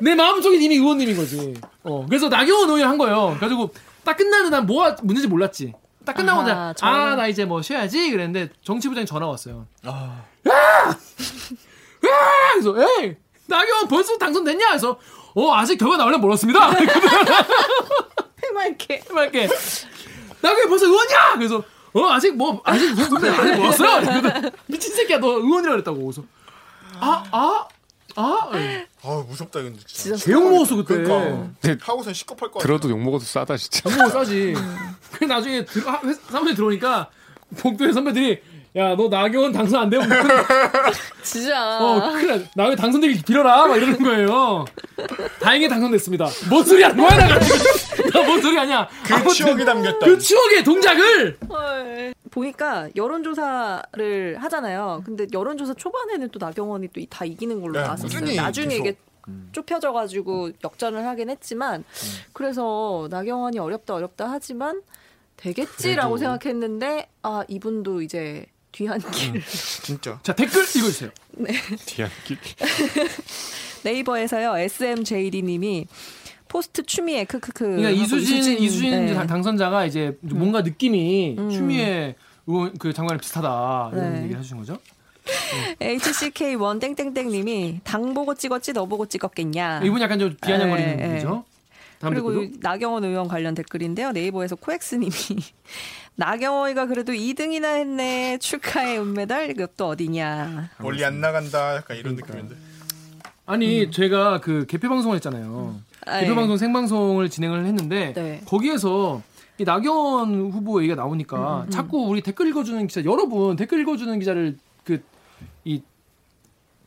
내 마음속에 이미 의원님인 거지. 어 그래서 나경원 의원 한 거예요. 그래가지고 딱 끝나는 난 뭐가 문제인지 몰랐지. 딱 끝나고 아, 나 이제 뭐 쉬어야지. 그랬는데 정치부장이 전화 왔어요. 아. 야! 야! 그래서, 에이! 나경원 벌써 당선됐냐? 그래서, 어, 아직 결과 나오려면 멀었습니다. 해맑게. 해맑게. 나경원 벌써 의원이야! 그래서, 어, 아직 뭐, 아직, 선배 아직 멀었어요? 미친 새끼야, 너 의원이라 그랬다고. 그래서, 아, 아, 아, 아 무섭다 이건 진짜. 진짜 개욕 먹었어, 그때. 그러니까 근데 하고선 시급할 거 들어도 욕 먹어도 싸다 진짜. 너무 싸지. 그 나중에 들, 아, 회사- 사무실에 들어오니까 복도에 선배들이 야 너 나경원 당선 안 되면 진짜. 어, 큰일 나. 나경원 당선되길 빌어라 막 이러는 거예요. 다행히 당선됐습니다. 뭔 소리 하는 거야 나가 나뭔 소리 아니야. 그 아무튼 추억이 담겼다. 그 추억의 동작을 헐. 보니까 여론조사를 하잖아요. 근데 여론조사 초반에는 또 나경원이 또 다 이기는 걸로 네, 나왔었어요. 나중에 계속. 이게 좁혀져가지고 역전을 하긴 했지만 그래서 나경원이 어렵다 어렵다 하지만 되겠지라고 그래도- 생각했는데 아 이분도 이제 뒤안길 진짜. 자 댓글 읽어주세요. 네. 뒤안길. 네이버에서요 SMJD님이 포스트 추미애 크크크 그러니까 이수진 이수진 네. 당선자가 이제 뭔가 느낌이 음. 추미애 의원 그 장관이 비슷하다 이런 네. 얘기를 해주신 거죠. HCK1 땡땡땡님이 당 보고 찍었지 너 보고 찍었겠냐. 이분 약간 좀 비아냥거리는 네, 분이죠. 그리고 댓글도 나경원 의원 관련 댓글인데요. 네이버에서 코엑스님이 나경원이가 그래도 2등이나 했네. 축하해 은메달. 이것도 어디냐. 멀리 안 나간다. 약간 이런 느낌인데. 아니 제가 그 개표 방송을 했잖아요. 아, 개표 예. 방송 생방송을 진행을 했는데 네. 거기에서 이 나경원 후보 얘기가 나오니까 음, 음. 자꾸 우리 댓글 읽어주는 기자 여러분 댓글 읽어주는 기자를 그 이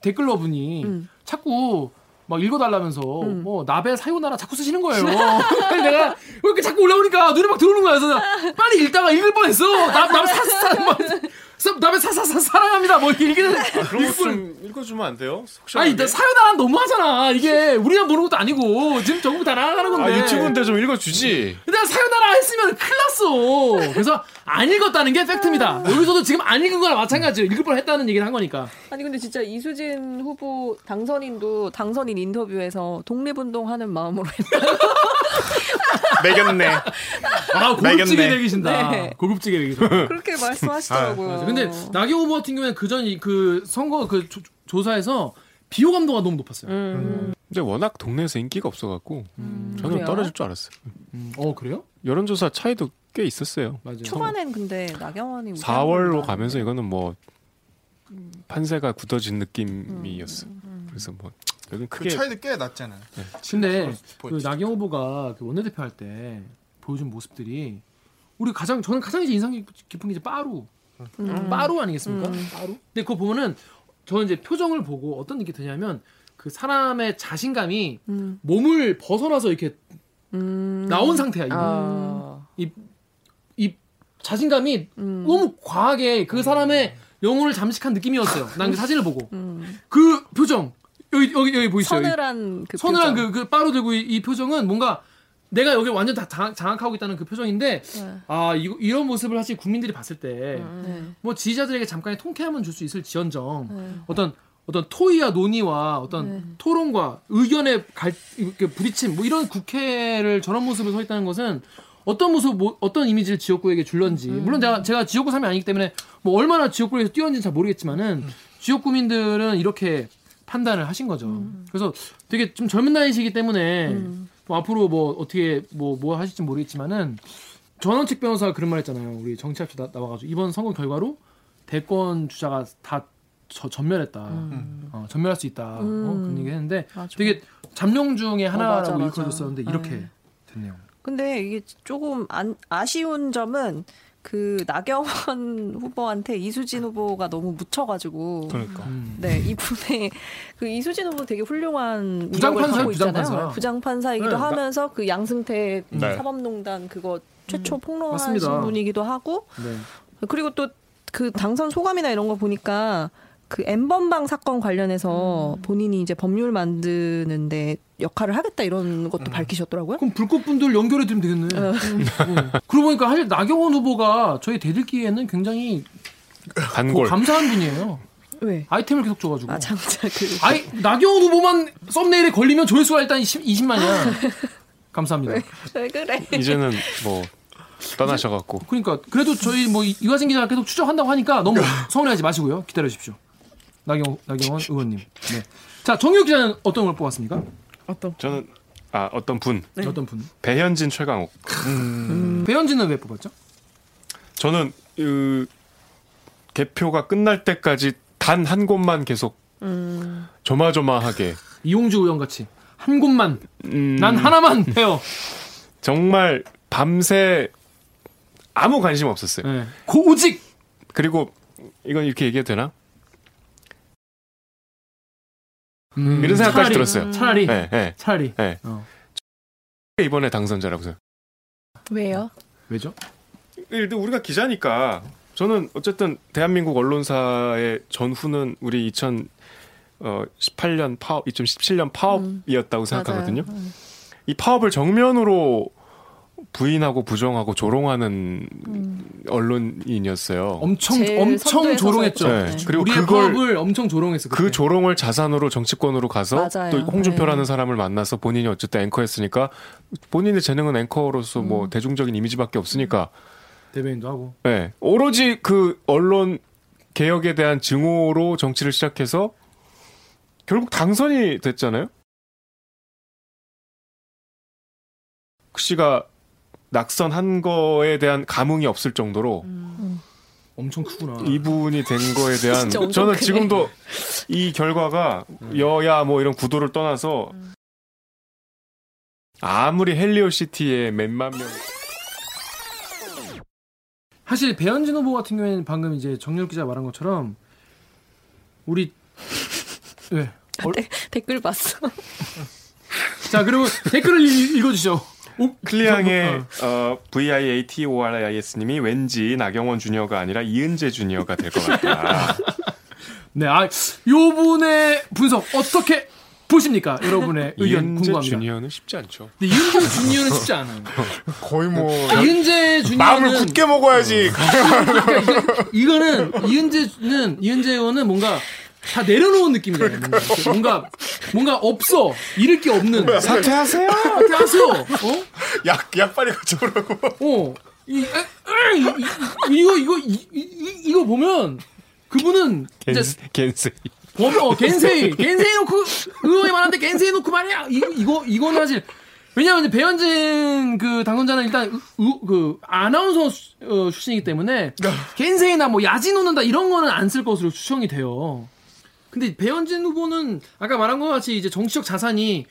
댓글러 분이 음. 자꾸 막 읽어달라면서 뭐 나베 사요나라 자꾸 쓰시는 거예요. 그래서 내가 왜 이렇게 자꾸 올라오니까 눈에 막 들어오는 거야. 그래서 나 빨리 읽다가 읽을 뻔했어. 나 나베 사 사 나베 사사사 사랑합니다. 뭐 이렇게 읽는 그런 거좀 읽어주면 안 돼요? 아니, 나 사요나라 너무 하잖아. 이게 우리가 모르는 것도 아니고 지금 전국 다 나가는 건데. 아 유튜브인데 좀 읽어주지. 내가 사요나라 했으면 큰일 났어. 그래서 안 읽었다는 게 팩트입니다. 여기서도 지금 안 읽은 거랑 마찬가지예요. 읽을 뻔 했다는 얘기를 한 거니까. 아니 근데 진짜 이수진 후보 당선인도 당선인 인터뷰에서 독립운동하는 마음으로 했다. 매겼네. 아, 고급지게. 매기신다. 네. 고급지게 매기셔. 그렇게 말씀하시더라고요. 맞아. 근데 나경원 후보 같은 경우에는 그전 그 선거 그 조, 조사에서 비호 감도가 너무 높았어요. 근데 워낙 동네에서 인기가 없어갖고 저는 그래요? 떨어질 줄 알았어요. 어 그래요? 여론조사 차이도 꽤 있었어요. 맞아요. 초반엔 근데 나경원이 4월로 가면서 이거는 뭐 판세가 굳어진 느낌이었어. 그래서 뭐 여기 그 크게 차이도 꽤 났잖아요. 근데 그. 나경 후보가 그 원내대표 할 때 보여준 모습들이 우리 가장 저는 가장 이제 인상 깊은 게 이제 빠루 음. 빠루 아니겠습니까? 음. 빠루. 근데 그거 보면은 저는 이제 표정을 보고 어떤 느낌이 드냐면 그 사람의 자신감이 음. 몸을 벗어나서 이렇게 음. 나온 상태야. 이게. 아. 이, 이 자신감이 음. 너무 과하게 그 사람의 영혼을 잠식한 느낌이었어요. 난 그 사진을 보고 음. 그 표정 여기 여기 여기 보이시죠? 서늘한 그 서늘한 표정. 그, 그 빠로 들고 이, 이 표정은 뭔가 내가 여기 완전 다 장, 장악하고 있다는 그 표정인데 네. 아 이거 이런 모습을 사실 국민들이 봤을 때뭐 네. 지지자들에게 잠깐의 통쾌함은 줄 수 있을 지언정 네. 어떤 어떤 토의와 논의와 어떤 네. 토론과 의견의 갈 이렇게 부딪힘 뭐 이런 국회를 저런 모습을 서 있다는 것은 어떤 모습 뭐 어떤 이미지를 지역구에게 줄런지 음. 물론 제가 제가 지역구 사람이 아니기 때문에 뭐 얼마나 지역구에서 뛰었는지 잘 모르겠지만은 지역구민들은 이렇게 판단을 하신 거죠. 음. 그래서 되게 좀 젊은 나이시기 때문에 뭐 앞으로 뭐 어떻게 뭐뭐 하실지 모르겠지만은 전원책 변호사가 그런 말 했잖아요. 우리 나, 나와가지고 이번 선거 결과로 대권 주자가 다 저, 전멸했다. 어, 전멸할 수 있다. 어, 음. 그런 얘기 했는데 맞아. 되게 잠룡 중에 하나라고 맞아, 맞아. 일컬어줬었는데 이렇게 네. 됐네요. 근데 이게 조금 안, 아쉬운 점은 그 나경원 후보한테 이수진 후보가 너무 묻혀가지고 그러니까. 음. 네 이분의 그 이수진 후보 되게 훌륭한 있잖아요. 부장판사. 부장판사이기도 네, 나- 하면서 그 양승태 네. 사법농단 그거 최초 폭로하신 맞습니다. 분이기도 하고 네. 그리고 또 그 당선 소감이나 이런 거 보니까 그 엠번방 사건 관련해서 음. 본인이 이제 법률 만드는데 역할을 하겠다 이런 음. 것도 밝히셨더라고요. 그럼 불꽃분들 연결해 드리면 되겠네. 어. 음. 그러고 보니까 사실 나경원 후보가 저희 대들기에는 굉장히 단골. 그 감사한 분이에요. 왜? 아이템을 계속 줘가지고. 아 장자 그 아이 나경원 후보만 썸네일에 걸리면 조회수가 일단 20, 20만이야. 감사합니다. 왜 그래? 이제는 뭐 떠나셔갖고 그러니까 그래도 저희 뭐 이- 이화진 기자가 계속 추적한다고 하니까 너무 서운해하지 마시고요. 기다려 주십시오. 나경 나경원 의원님. 네. 자 정유 기자는 어떤 걸 뽑았습니까? 어떤? 저는 아 어떤 분 어떤 분? 배현진 최강욱 배현진은 왜 뽑았죠? 저는 그 개표가 끝날 때까지 단 한 곳만 계속 음. 조마조마하게 이용주 의원 같이 한 곳만 음, 난 하나만 해요. 정말 밤새 아무 관심 없었어요. 네. 고직 그리고 이건 이렇게 얘기해도 되나? 음, 이런 생각까지 차라리, 들었어요. 차라리 네, 네, 차라리 네. 어. 이번에 당선자라고 생각. 왜요? 왜죠? 일단 우리가 기자니까 저는 어쨌든 대한민국 언론사의 전후는 우리 어 18년 파업, 2017년 파업이었다고 생각하거든요. 맞아요. 음. 이 파업을 정면으로 부인하고 부정하고 조롱하는 언론인이었어요. 엄청 엄청 조롱했죠. 네. 그리고 우리의 그걸- 파업을 엄청 조롱했어. 그 조롱을 자산으로 정치권으로 가서 맞아요. 또 홍준표라는 네. 사람을 만나서 본인이 어쨌든 앵커였으니까 본인의 재능은 앵커로서 뭐 음. 대중적인 이미지밖에 없으니까 대변인도 하고. 네. 오로지 그 언론 개혁에 대한 증오로 정치를 시작해서 결국 당선이 됐잖아요. 그 씨가 낙선한 거에 대한 감흥이 없을 정도로 엄청 크구나. 이분이 된 거에 대한 저는 크네. 지금도 이 결과가 여야 뭐 이런 구도를 떠나서 아무리 헬리오 시티에 몇만 명 사실 배현진 후보 같은 경우에는 방금 이제 정렬 기자 말한 것처럼 우리 네. 얼- 댓글 봤어. 자 그러면 댓글을 읽- 읽어주시죠. 클리앙의 어, VIATORIS님이 왠지 나경원 주니어가 아니라 이은재 주니어가 될 것 같다. 네, 아, 요 분의 분석 어떻게 보십니까? 여러분의 의견 이은재 궁금합니다. 주니어는 쉽지 않죠. 근데 이은재 주니어는 쉽지 않아요. 거의 뭐 이은재 주니어는 마음을 굳게 먹어야지. 이거는 이은재는 이은재 의원은 뭔가 다 내려놓은 느낌이에요. 뭔가, 뭔가 뭔가 없어 잃을 게 없는 사퇴하세요. 사퇴하세요. 어? 약 약빨리 가져오라고. 어. 이, 에, 에, 이, 이, 이거 이거 이, 이, 이거 보면 그분은 겐세, 겐세. 범, 어, 겐세이. 겐세이 놓고, 의원이 많은데 겐세이 놓고 말이야. 이거, 이거, 이거는 사실. 왜냐면 이제 배현진 그 당선자는 일단 의- 의- 그 아나운서 수- 어, 출신이기 때문에 겐세이나 뭐 야지 놓는다 이런 거는 안 쓸 것으로 추정이 돼요. 근데 배현진 후보는 아까 말한 것 같이 이제 정치적 자산이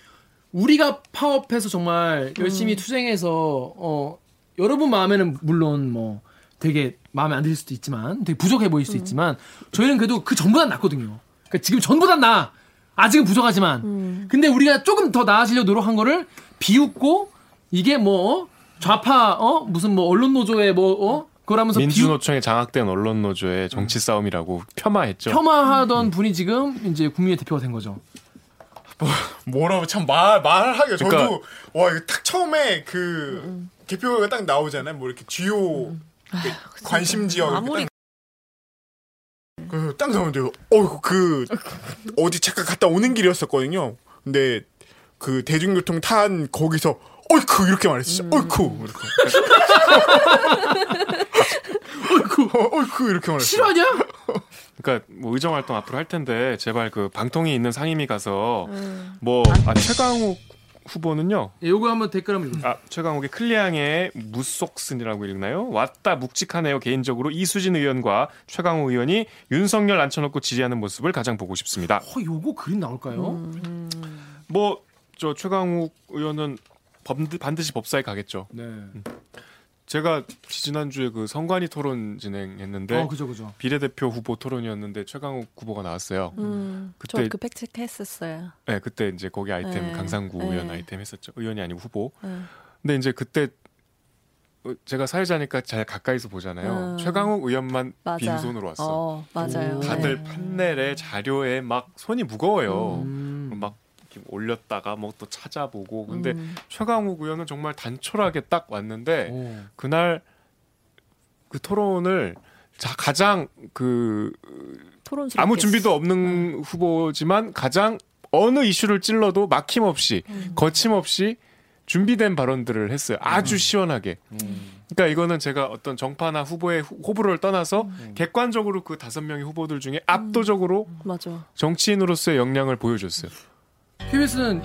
우리가 파업해서 정말 열심히 투쟁해서 어 여러분 마음에는 물론 뭐 되게 마음에 안들 수도 있지만 되게 부족해 보일 수 있지만 저희는 그래도 그 전보단 낫거든요. 그러니까 지금 전보단 나. 아직은 부족하지만. 근데 우리가 조금 더 나아지려고 노력한 거를 비웃고 이게 뭐 좌파 어? 무슨 뭐 언론 노조의 뭐 어 그러면서 민주노총에 장악된 언론 노조의 정치 싸움이라고 폄하했죠. 폄하하던 분이 지금 이제 국민의 대표가 된 거죠. 뭐라고 참 말 말하기가 저도 그러니까- 와 이거 딱 처음에 그 개표가 딱 나오잖아요. 뭐 이렇게 주요 그 관심 지역 아무리- 그딱 나오는데요. 어, 그 어디 잠깐 갔다 오는 길이었었거든요. 근데 그 대중교통 탄 거기서 어이쿠 이렇게 말했어. 어이쿠 이렇게. 어이쿠 어 이쿠 이렇게 말했어. 실화냐? 그러니까 뭐 의정 활동 앞으로 할 텐데 제발 그 방통위 있는 상임위 가서 뭐 아, 최강욱 후보는요. 예, 요거 한번 댓글 한번 읽어주세요. 아, 최강욱의 클리앙의 무속슨이라고 읽나요? 왔다 묵직하네요. 개인적으로 이수진 의원과 최강욱 의원이 윤석열 앉혀놓고 지지하는 모습을 가장 보고 싶습니다. 어, 요거 그림 나올까요? 뭐저 최강욱 의원은 범- 반드시 법사에 가겠죠. 네. 제가 지난주에 그 성관이 토론 진행했는데 어, 그죠, 그죠. 비례대표 후보 토론이었는데 최강욱 후보가 나왔어요. 음, 그때 저그 팩트체크 했었어요. 네, 그때 이제 거기 아이템 네. 강상구 네. 의원 아이템 했었죠. 의원이 아니고 후보. 네. 근데 이제 그때 어, 제가 사회자니까 잘 가까이서 보잖아요. 음. 최강욱 의원만 맞아. 빈손으로 왔어. 어, 맞아요. 다들 네. 판넬에 자료에 막 손이 무거워요. 음. 막 이렇게 올렸다가 뭐 또 찾아보고. 근데 음. 최강욱 의원은 정말 단촐하게 딱 왔는데 오. 그날 그 토론을 자, 가장 그 토론스럽게 아무 준비도 음. 없는 후보지만 가장 어느 이슈를 찔러도 막힘없이 음. 거침없이 준비된 발언들을 했어요. 아주 음. 시원하게. 그러니까 이거는 제가 어떤 정파나 후보의 후- 호불호를 떠나서 음. 객관적으로 그 다섯 명의 후보들 중에 압도적으로 맞아. 정치인으로서의 역량을 보여줬어요. KBS는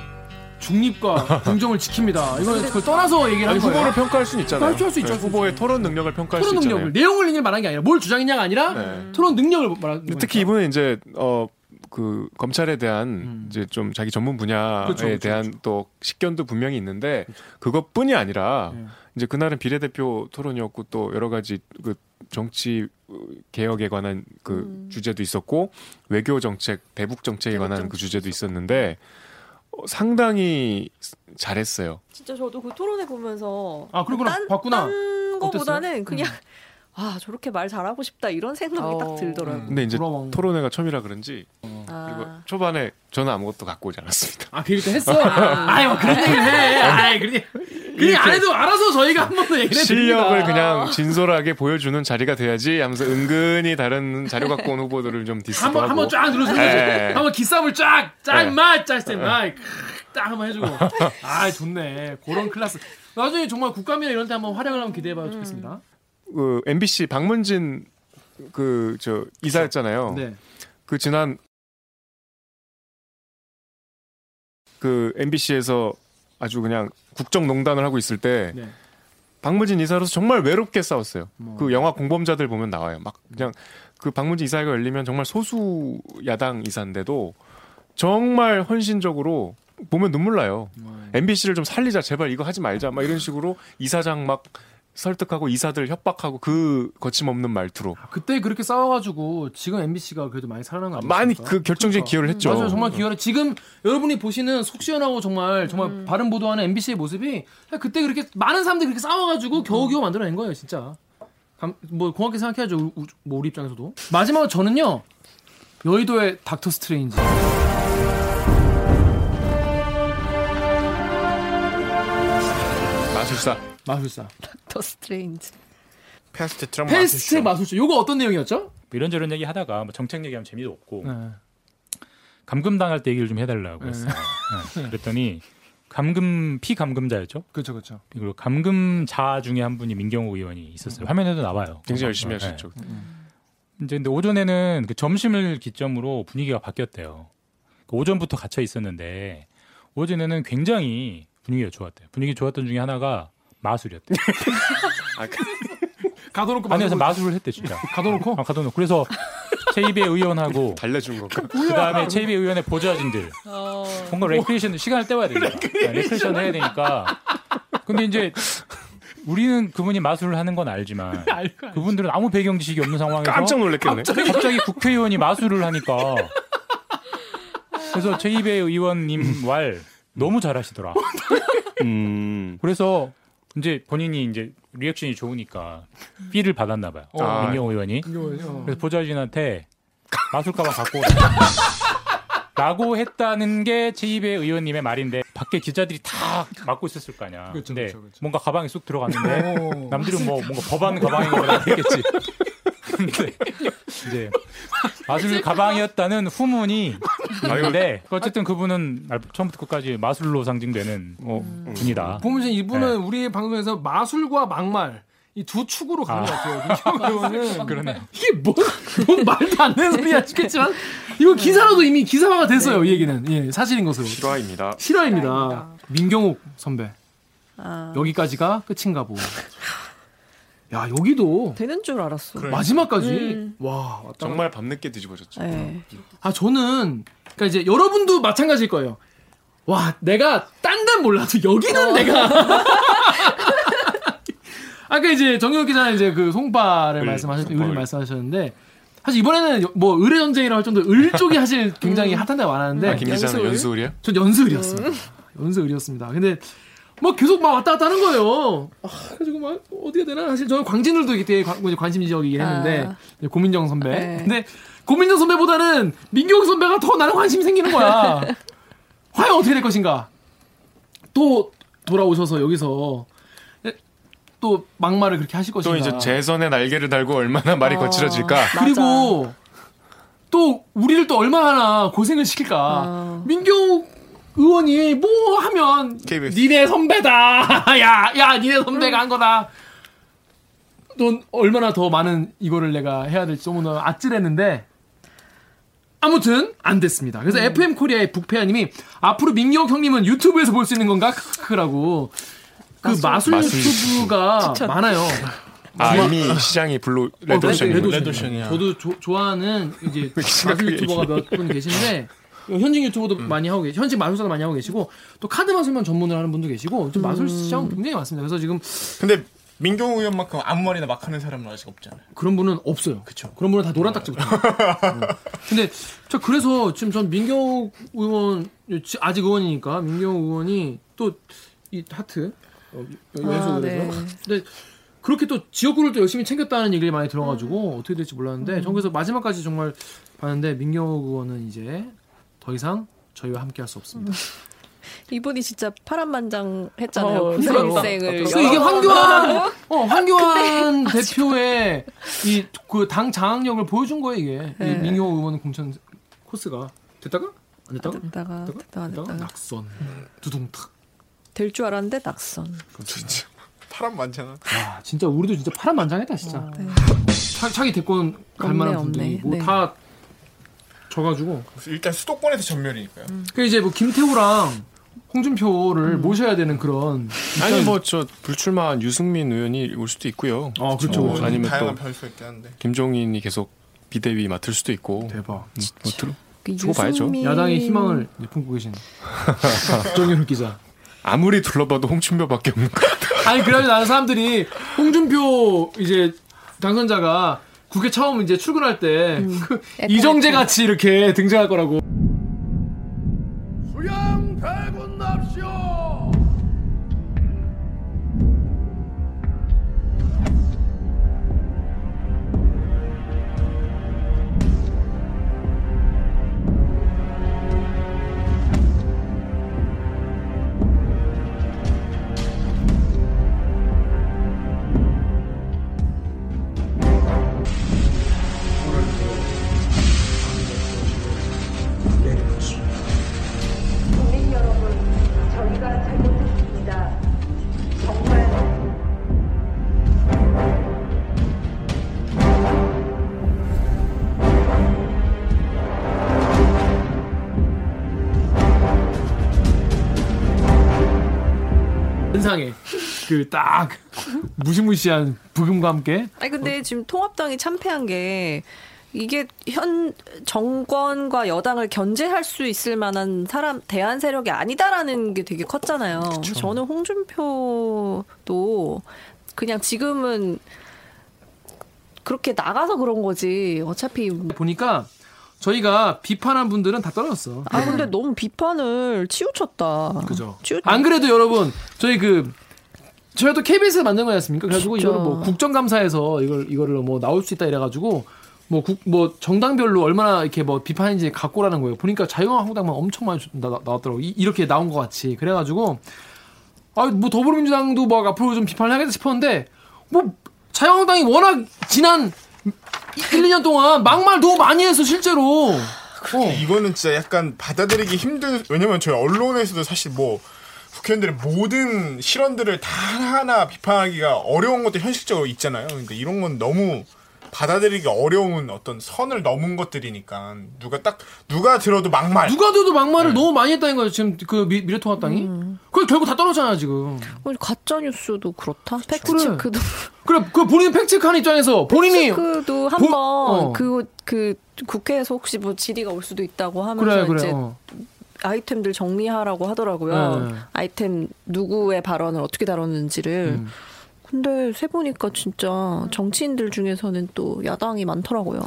중립과 공정을 지킵니다. 이거는 그걸 떠나서 얘기를 아니 하는 거예요. 후보를 평가할 수는 있잖아요. 할수 있죠. 네, 후보의 토론 능력을 평가할 토론 수 능력을 있잖아요. 내용을 얘기를 말하는 게 아니라 뭘 주장했냐가 아니라 네. 토론 능력을 말하는 거예요. 특히 이분은 이제 어 그 검찰에 대한 이제 좀 자기 전문 분야에 음. 그렇죠, 그렇죠, 대한 또 식견도 분명히 있는데 그것뿐이 아니라 네. 이제 그날은 비례대표 토론이었고 또 여러 가지 그 정치 개혁에 관한 그 음. 주제도 있었고 외교 정책, 대북 정책에 관한 그 주제도 있었는데 어, 상당히 잘했어요. 진짜 저도 그 토론회 보면서 아, 그러구나. 딴, 봤구나. 딴 거보다는? 그냥 아 저렇게 말 잘하고 싶다 이런 생각이 어. 딱 들더라고요. 근데 이제 부러워. 토론회가 처음이라 그런지 아. 그리고 초반에 저는 아무것도 갖고 오지 않았습니다. 아, 그러니까 했어? 아이, 뭐 그런 얘기를 해. 아이, 그러니. 그냥 안 해도 알아서 저희가 한 번 더 얘기를 실력을 해드립니다. 그냥 진솔하게 보여주는 자리가 돼야지 하면서 은근히 다른 자료 갖고 온 후보들을 좀 디스도 한번 한번 쫙 눌러서 예. 한번 기싸움을 쫙, 쫙, 예. 마, 쫙, 쌤, 마, 딱 한번 해주고. 아, 좋네. 그런 클래스. 나중에 정말 국감이나 이런 때 한번 활약을 한번 기대해봐도 좋겠습니다. 그 MBC 박문진 그 저 이사였잖아요. 네. 그 지난 그 MBC에서 아주 그냥 국정농단을 하고 있을 때 네. 박문진 이사로서 정말 외롭게 싸웠어요. 뭐. 그 영화 공범자들 보면 나와요. 막 그냥 그 박문진 이사회가 열리면 정말 소수 야당 이사인데도 정말 헌신적으로 보면 눈물 나요. MBC를 좀 살리자 제발 이거 하지 말자 막 이런 식으로 이사장 막 설득하고 이사들 협박하고 그 거침없는 말투로 그때 그렇게 싸워가지고 지금 MBC가 그래도 많이 살아난 거 아닙니까? 많이 그 결정적인 기여를 했죠. 맞아요, 정말 기여를. 지금 여러분이 보시는 속 시원하고 정말 정말 바른 보도하는 MBC의 모습이 그때 그렇게 많은 사람들이 그렇게 싸워가지고 겨우겨우 만들어낸 거예요, 진짜. 감- 뭐 고맙게 생각해야죠, 우- 우- 뭐 우리 입장에서도. 마지막으로 저는요 여의도의 닥터 스트레인지. 마술사. 마술사. 닥터 스트레인지. fast track fast 마술사. 요거 어떤 내용이었죠? 뭐 이런저런 얘기 하다가 뭐 정책 얘기하면 재미도 없고 네. 감금 당할 때 얘기를 좀 해달라고 네. 했어요. 네. 그랬더니 감금 피감금자였죠. 그렇죠, 그렇죠. 그리고 감금자 중에 한 분이 민경욱 의원이 있었어요. 화면에도 나와요. 굉장히 열심히 네. 하셨죠. 이제 근데 오전에는 그 점심을 기점으로 분위기가 바뀌었대요. 그 오전부터 갇혀 있었는데 오전에는 굉장히 분위기가 좋았대요. 분위기 좋았던 중에 하나가 마술이었대. 아, 가둬놓고 안에서 마술을- 마술을 했대 진짜. 가둬놓고? 아, 가둬놓고. 그래서 채이배 의원하고 달래준 건가? 그 다음에 채이배 의원의 보좌진들 뭔가 레크레이션 시간을 때워야 되니까 레크레이션 해야 되니까 근데 이제 우리는 그분이 마술을 하는 건 알지만 그분들은 아무 배경 지식이 없는 상황에서 깜짝 놀랐겠네. 갑자기, 국회의원이 마술을 하니까 그래서 최이배 의원님 말 너무 잘하시더라. 음. 그래서 이제 본인이 이제 리액션이 좋으니까 B를 받았나 봐요. 어. 민경 의원이. 민경 의원이, 어. 그래서 보좌진한테 마술 가방 갖고. 라고 했다는 게 제2배 의원님의 말인데 밖에 기자들이 다 막고 있었을 거 아니야. 그렇죠, 근데 그렇죠, 그렇죠. 뭔가 가방에 쑥 들어갔는데 오. 남들은 뭐 뭔가 법안 가방인 거라 했겠지. 근데 이제 마술 가방이었다는 후문이 있는데 어쨌든 그분은 처음부터 끝까지 마술로 상징되는 어, 분이다. 보면 이제 이분은 네. 우리 방송에서 마술과 막말 이두 축으로 가는 아. 것 같아요. 민경 의원은 그러네요. 이게 뭐, 뭔 말도 안 되는 소리 하시겠지만 이거 기사로도 이미 기사화가 됐어요. 이 얘기는 예, 사실인 것으로. 실화입니다. 실화입니다. 민경욱 선배 아, 여기까지가 끝인가 보. 야 여기도 되는 줄 알았어. 마지막까지 음. 와 왔다 정말 밤늦게 뒤집어졌죠. 네. 아 저는 그러니까 이제 여러분도 마찬가지일 거예요. 와 내가 딴 데는 몰라도 여기는 내가 아까 이제 정혁 기자는 이제 그 송파를 을, 말씀하셨 을 을. 말씀하셨는데 사실 이번에는 뭐 의뢰 전쟁이라고 할 정도로 을 쪽이 사실 굉장히 핫한 데가 많았는데 아, 김 기자는 연수을이야? 전 연수을이었습니다. 연수을이었습니다. 근데 막 계속 막 왔다 갔다 하는 거예요. 아, 그래가지고 막 어디가 되나 사실 저는 광진을도 이게 되게 관- 관심 지역이긴 했는데 아. 고민정 선배. 네. 근데 고민정 선배보다는 민경 선배가 더 나는 관심이 생기는 거야. 과연 어떻게 될 것인가? 또 돌아오셔서 여기서 또 막말을 그렇게 하실 것인가? 또 이제 재선의 날개를 달고 얼마나 말이 거칠어질까? 그리고 또 우리를 또 얼마나 고생을 시킬까. 아. 민경 의원이 뭐 하면 KBS. 니네 선배다. 야, 야, 니네 선배가 한 거다. 또 얼마나 더 많은 이거를 내가 해야 될지 너무나 아찔했는데 아무튼 안 됐습니다. 그래서 FM 코리아의 북페아님이 앞으로 민경욱 형님은 유튜브에서 볼 수 있는 건가? 크크라고 그 마술, 마술 유튜브가 많아요. 아 좋아- 이미 시장이 블루 어, 레드오션이 레드오션이요. 레드오션이야. 저도 조- 좋아하는 이제 마술 유튜버가 몇 분 계신데 현직 유튜버도 많이 하고 계시, 현직 마술사도 많이 하고 계시고 또 카드 마술만 전문을 하는 분도 계시고 좀 마술 시장 굉장히 많습니다. 그래서 지금 근데 민경우 의원만큼 아무 말이나 막 하는 사람은 아직 없잖아요. 그런 분은 없어요. 그런 분은 다 노란 딱지 붙어요. 음. 근데 저 그래서 지금 전 민경 의원 지- 아직 의원이니까 민경 의원이 또 이 하트 어, 아, 연수에서 네. 근데 그렇게 또 지역구를 또 열심히 챙겼다는 얘기를 많이 들어가지고 어떻게 될지 몰랐는데 전 그래서 마지막까지 정말 봤는데 민경호 의원은 이제 더 이상 저희와 함께할 수 없습니다. 이분이 진짜 파란만장했잖아요. 어, 고생생을. 그래서 이게 황교안, 어, 황교안 대표의 이 그 당 장악력을 보여준 거예요 이게 이 네. 민경호 의원 공천 코스가 됐다가 안 됐다가 됐다가 됐다가 됐다가 낙선 두둥탁 될 줄 알았는데 낙선. 진짜 파란만장한. 아 진짜 우리도 진짜 파란만장했다 진짜 네. 차, 차기 대권 갈 없네, 만한 없네. 분들이 뭐 네. 다 져가지고 일단 수도권에서 전멸이니까요. 그 이제 뭐 김태우랑 홍준표를 음. 모셔야 되는 그런 아니 뭐 저 불출마한 유승민 의원이 올 수도 있고요. 아, 그렇죠, 어. 아니면 다양한 또 변수가 있긴 한데. 김종인이 계속 비대위 맡을 수도 있고. 대박. 뭐 들어. 그 두고 봐야죠. 유승민- 야당의 희망을 품고 계신 정윤 기자. 아무리 둘러봐도 홍준표밖에 없는 것 같아. 아니 그래서 나는 사람들이 홍준표 이제 당선자가 국회 처음 이제 출근할 때 음. 그 이정재 같이 이렇게 등장할 거라고. 그 딱 무시무시한 부금과 함께 아니 근데 지금 통합당이 참패한 게 이게 현 정권과 여당을 견제할 수 있을 만한 사람 대안 세력이 아니다라는 게 되게 컸잖아요. 그래서 저는 홍준표도 그냥 지금은 그렇게 나가서 그런 거지. 어차피 보니까 저희가 비판한 분들은 다 떨어졌어. 아 근데 너무 비판을 치우쳤다. 그죠. 치우... 안 그래도 여러분 저희 그 저희가 또 KBS에서 만든 거지 않습니까? 그래가지고 진짜. 이거를 뭐 국정감사에서 이걸 이거를 뭐 나올 수 있다 이래가지고 뭐국뭐 정당별로 얼마나 이렇게 뭐 비판인지 갖고 라는 거예요. 보니까 자유한국당만 엄청 많이 나, 나왔더라고. 이, 이렇게 나온 것 같이 그래가지고 아뭐 더불어민주당도 막 앞으로 좀 비판을 하겠다 싶었는데 뭐 자유한국당이 워낙 지난 1, 2년 동안 막말 너무 많이 했어 실제로. 어. 이거는 진짜 약간 받아들이기 힘든 왜냐면 저희 언론에서도 사실 뭐 국회의원들의 모든 실언들을 다 하나 비판하기가 어려운 것도 현실적으로 있잖아요. 근데 이런 건 너무 받아들이기 어려운 어떤 선을 넘은 것들이니까 누가 딱 누가 들어도 막말. 누가 들어도 막말을 너무 많이 했다는 거예요. 지금 그 미, 미래통합당이. 그게 결국 다 떨어졌잖아 지금. 가짜 뉴스도 그렇다. 팩트 그래. 체크도 그래, 그 본인 팩트체크하는 입장에서 본인이 팩트도 보- 한번 어. 그그 국회에서 혹시 뭐 질의가 올 수도 있다고 하면서 그래 그래. 이제 어. 아이템들 정리하라고 하더라고요. 네. 아이템 누구의 발언을 어떻게 다뤘는지를. 음. 근데 세 보니까 진짜 정치인들 중에서는 또 야당이 많더라고요.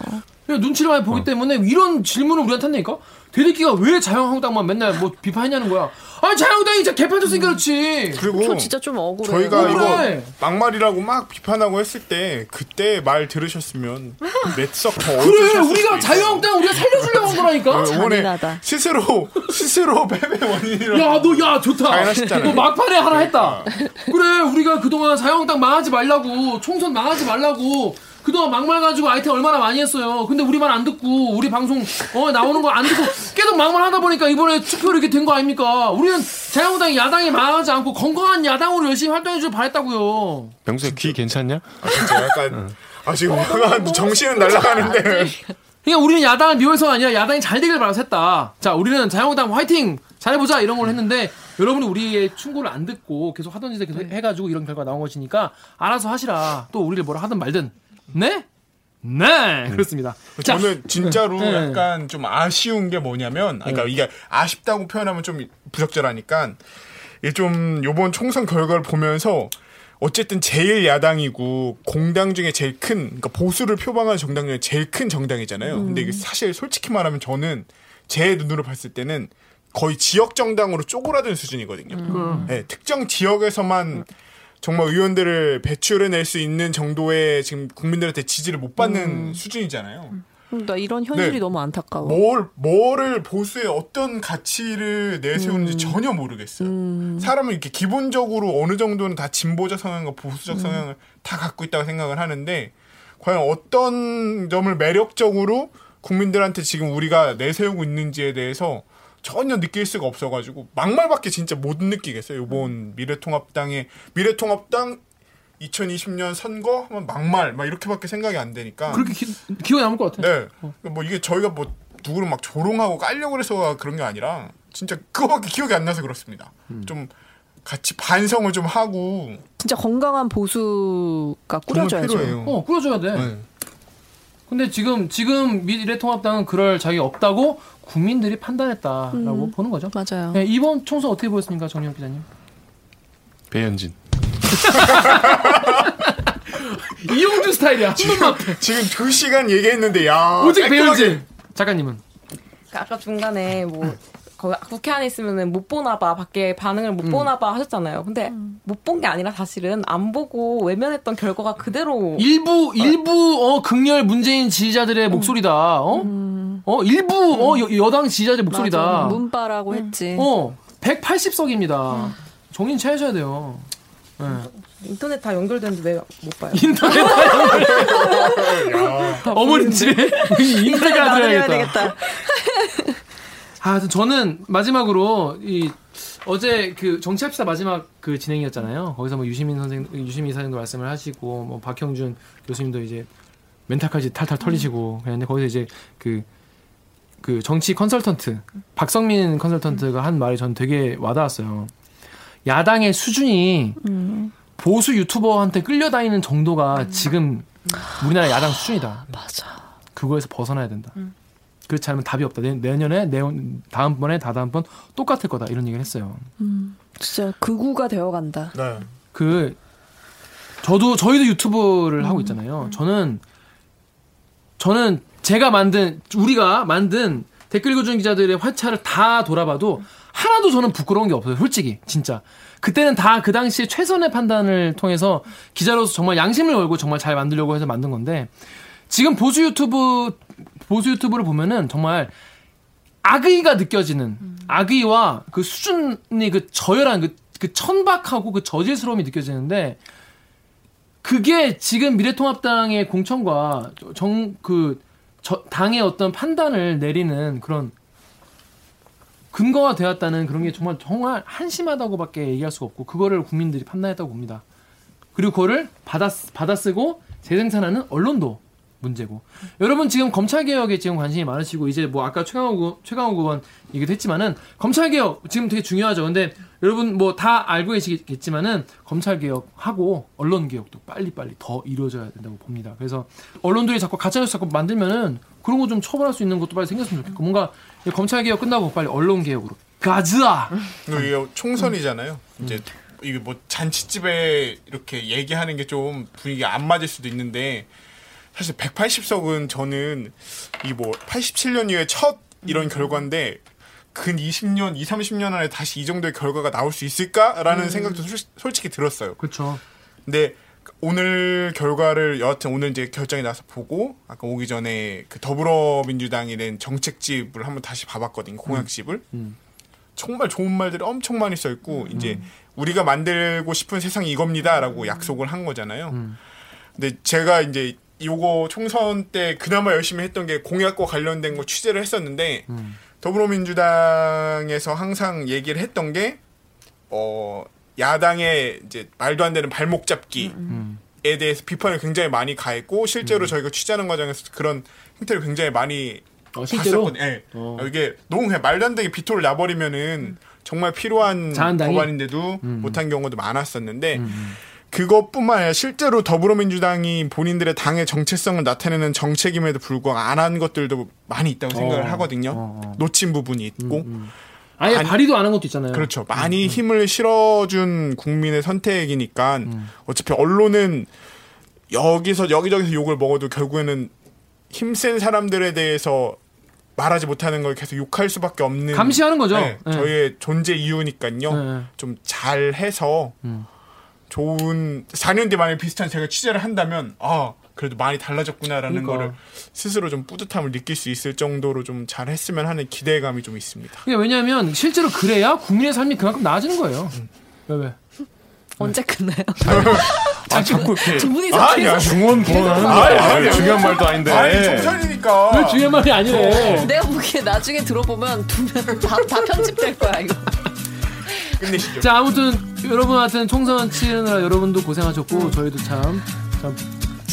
눈치를 많이 어. 보기 때문에 이런 질문을 우리한테 한다니까? 대리기가 왜 자유한국당만 맨날 뭐 비판했냐는 거야. 아니 자유한국당이 진짜 개판 쳤으니까 그렇지. 그리고 저 진짜 좀 억울해요. 저희가 억울해. 이거 막말이라고 막 비판하고 했을 때 그때 말 들으셨으면 몇석 더 그래 우리가 자유한국당 우리가 살려주려고 한 거라니까. 있어요. 이번에 스스로 스스로 패배 원인이라고 야, 너, 야, 좋다. 자연하셨잖아요. 너 막판에 하나 했다. 그래, 우리가 그동안 자유한국당 망하지 말라고, 총선 망하지 말라고, 그동안 막말 가지고 아이템 얼마나 많이 했어요. 근데 우리 말 안 듣고, 우리 방송, 어, 나오는 거 안 듣고, 계속 막말 하다 보니까 이번에 투표 이렇게 된 거 아닙니까? 우리는 자유한국당이 야당이 망하지 않고 건강한 야당으로 열심히 활동해 주길 바랬다고요. 명수야 귀 괜찮냐? 진짜 약간 아 지금 정신은 날아가는데 그러니까 우리는 야당을 미워해서가 아니라 야당이 잘 되길 바라서 했다. 자, 우리는 자유한국당 화이팅! 잘해보자! 이런 걸 했는데, 여러분이 우리의 충고를 안 듣고 계속 하던 짓을 계속 해가지고 이런 결과가 나온 것이니까, 알아서 하시라. 또 우리를 뭐라 하든 말든. 네? 네! 그렇습니다. 자, 저는 진짜로 네. 약간 좀 아쉬운 게 뭐냐면 아, 그러니까 이게 아쉽다고 표현하면 좀 부적절하니까 좀 요번 총선 결과를 보면서 어쨌든 제일 야당이고 공당 중에 제일 큰 그러니까 보수를 표방하는 정당 중에 제일 큰 정당이잖아요. 근데 이게 사실 솔직히 말하면 저는 제 눈으로 봤을 때는 거의 지역 정당으로 쪼그라든 수준이거든요. 음. 네, 특정 지역에서만 정말 의원들을 배출해낼 수 있는 정도의 지금 국민들한테 지지를 못 받는 수준이잖아요. 음, 나 이런 현실이 네. 너무 안타까워. 뭘 뭐를 보수의 어떤 가치를 내세우는지 음. 전혀 모르겠어요. 사람은 이렇게 기본적으로 어느 정도는 다 진보적 성향과 음. 보수적 성향을 다 갖고 있다고 생각을 하는데 과연 어떤 점을 매력적으로 국민들한테 지금 우리가 내세우고 있는지에 대해서 전혀 느낄 수가 없어가지고 막말밖에 진짜 못 느끼겠어요. 이번 미래통합당의 미래통합당 2020년 선거 하면 막말 막 이렇게밖에 생각이 안 되니까 그렇게 기, 기억에 남을 것 같아. 네. 뭐 이게 저희가 뭐 누구를 막 조롱하고 깔려고 그래서 그런 게 아니라 진짜 그거밖에 기억이 안 나서 그렇습니다. 좀 같이 반성을 좀 하고 진짜 건강한 보수가 꾸려져야죠. 어, 꾸려줘야 돼. 네. 근데 지금 지금 미래통합당은 그럴 자격이 없다고 국민들이 판단했다라고 음. 보는 거죠. 맞아요. 네, 이번 총선 어떻게 보였습니까, 정영 기자님? 배현진. 이용준 스타일이야. 한 번만. 지금 두 시간 얘기했는데 야 오직 배현진 작가님은 아까 중간에 뭐 거기 국회 안에 있으면은 못 보나 봐 밖에 반응을 못 보나 봐 하셨잖아요. 근데 못본 게 아니라 사실은 안 보고 외면했던 결과가 그대로 일부 일부 어 극렬 문재인 지지자들의 목소리다. 어? 어 일부 어 여, 당 지지자들의 목소리다. 맞아. 문바라고 했지. 어 180석입니다. 정신 차리셔야 돼요. 네. 인터넷 다 연결되는데 왜 못 봐요? 인터넷 어머니 집에 인터넷 들어야겠다. 되겠다. 아, 저는 마지막으로 이 어제 그 정치합시다 마지막 그 진행이었잖아요. 거기서 뭐 유시민 선생, 유시민 이사님도 말씀을 하시고 뭐 박형준 교수님도 이제 멘탈까지 탈탈 털리시고 그랬는데 거기서 이제 그그 정치 컨설턴트 박성민 컨설턴트가 한 말이 전 되게 와닿았어요. 야당의 수준이 보수 유튜버한테 끌려다니는 정도가 지금 우리나라 야당 수준이다. 맞아. 그거에서 벗어나야 된다. 그렇지 않으면 답이 없다. 내, 내년에 내년 다음번에 다다음번 똑같을 거다. 이런 얘기를 했어요. 음, 진짜 극우가 되어간다. 네. 그 저도 저희도 유튜브를 하고 있잖아요. 저는 저는 제가 만든 우리가 만든 댓글 읽어주는 기자들의 화차를 다 돌아봐도 하나도 저는 부끄러운 게 없어요. 솔직히 진짜 그때는 다 그 당시에 최선의 판단을 통해서 기자로서 정말 양심을 걸고 정말 잘 만들려고 해서 만든 건데 지금 보수 유튜브 보수 유튜브를 보면은 정말 악의가 느껴지는 악의와 그 수준이 그 저열한 그, 그 천박하고 그 저질스러움이 느껴지는데 그게 지금 미래통합당의 공천과 정 그 당의 어떤 판단을 내리는 그런 근거가 되었다는 그런 게 정말 정말 한심하다고밖에 얘기할 수가 없고 그거를 국민들이 판단했다고 봅니다. 그리고 그거를 받아 받아 쓰고 재생산하는 언론도 문제고. 여러분 지금 검찰 개혁에 지금 관심이 많으시고 이제 뭐 아까 최강욱 최강욱 의원 얘기도 했지만은 검찰 개혁 지금 되게 중요하죠. 근데 여러분 뭐 다 알고 계시겠지만은 검찰 개혁하고 언론 개혁도 빨리빨리 더 이루어져야 된다고 봅니다. 그래서 언론들이 자꾸 가짜 뉴스 자꾸 만들면은 그런 거 좀 처벌할 수 있는 것도 빨리 생겼으면 좋겠고 뭔가 이 검찰 개혁 끝나고 빨리 언론 개혁으로 가즈아. 이게 총선이잖아요. 이제 이게 뭐 잔치집에 이렇게 얘기하는 게 좀 분위기 안 맞을 수도 있는데 사실 180석은 저는 이게 뭐 87년 이후에 첫 이런 결과인데 근 20년, 2, 30년 안에 다시 이 정도의 결과가 나올 수 있을까라는 음. 생각도 솔- 솔직히 들었어요. 그렇죠. 근데 오늘 결과를 여하튼 오늘 이제 결정이 나서 보고 아까 오기 전에 그 더불어민주당이 낸 정책집을 한번 다시 봐봤거든요. 공약집을. 음. 정말 좋은 말들이 엄청 많이 써 있고 이제 우리가 만들고 싶은 세상이 이겁니다라고 약속을 한 거잖아요. 근데 제가 이제 요거 총선 때 그나마 열심히 했던 게 공약과 관련된 거 취재를 했었는데 더불어민주당에서 항상 얘기를 했던 게 어, 야당의 이제 말도 안 되는 발목 잡기에 대해서 비판을 굉장히 많이 가했고 실제로 저희가 취재하는 과정에서 그런 행태를 굉장히 많이 어, 실제로? 봤었거든요. 예. 어. 이게 너무 그냥 말도 안 되게 비토를 놔버리면은 정말 필요한 자한당이? 법안인데도 음. 못한 경우도 많았었는데 그것뿐만 아니라 실제로 더불어민주당이 본인들의 당의 정체성을 나타내는 정책임에도 불구하고 안 한 것들도 많이 있다고 생각을 어. 하거든요. 놓친 부분이 있고. 아예 아니- 발의도 안 한 것도 있잖아요. 그렇죠. 많이 힘을 실어준 국민의 선택이니까 어차피 언론은 여기서 여기저기서 욕을 먹어도 결국에는 힘센 사람들에 대해서 말하지 못하는 걸 계속 욕할 수밖에 없는 감시하는 거죠. 네, 네. 저희의 존재 이유니까요. 네. 좀 잘해서 좋은 4년 뒤 만에 비슷한 제가 취재를 한다면 아 그래도 많이 달라졌구나라는 그러니까. 거를 스스로 좀 뿌듯함을 느낄 수 있을 정도로 좀 잘했으면 하는 기대감이 좀 있습니다. 왜냐하면 실제로 그래야 국민의 삶이 그만큼 나아지는 거예요. 왜 왜? 언제 끝나요? 아 자꾸 이렇게 두 분이서 아니야 계속- 중원 보는 아니, 아니, 중요한 말도 아닌데 아니 총선이니까. 왜 중요한 말이 아니래. 내가 보기에 나중에 들어보면 두면 다, 다 편집될 거야 이거. 끝내시죠. 자 아무튼 여러분 하여튼 총선 치르느라 여러분도 고생하셨고 저희도 참, 참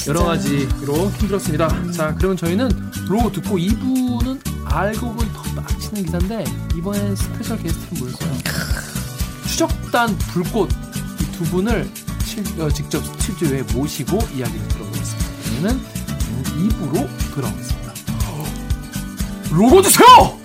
여러 가지로 힘들었습니다. 자 그러면 저희는 로고 듣고 2부는 알고 보니 더 빡치는 기사인데 이번엔 special guest를 모셨어요. 추적단 불꽃 이 두 분을 칠- 어, 직접 스튜디오에 모시고 이야기를 들어보겠습니다. 저희는 2부로 돌아오겠습니다. 로고 주세요!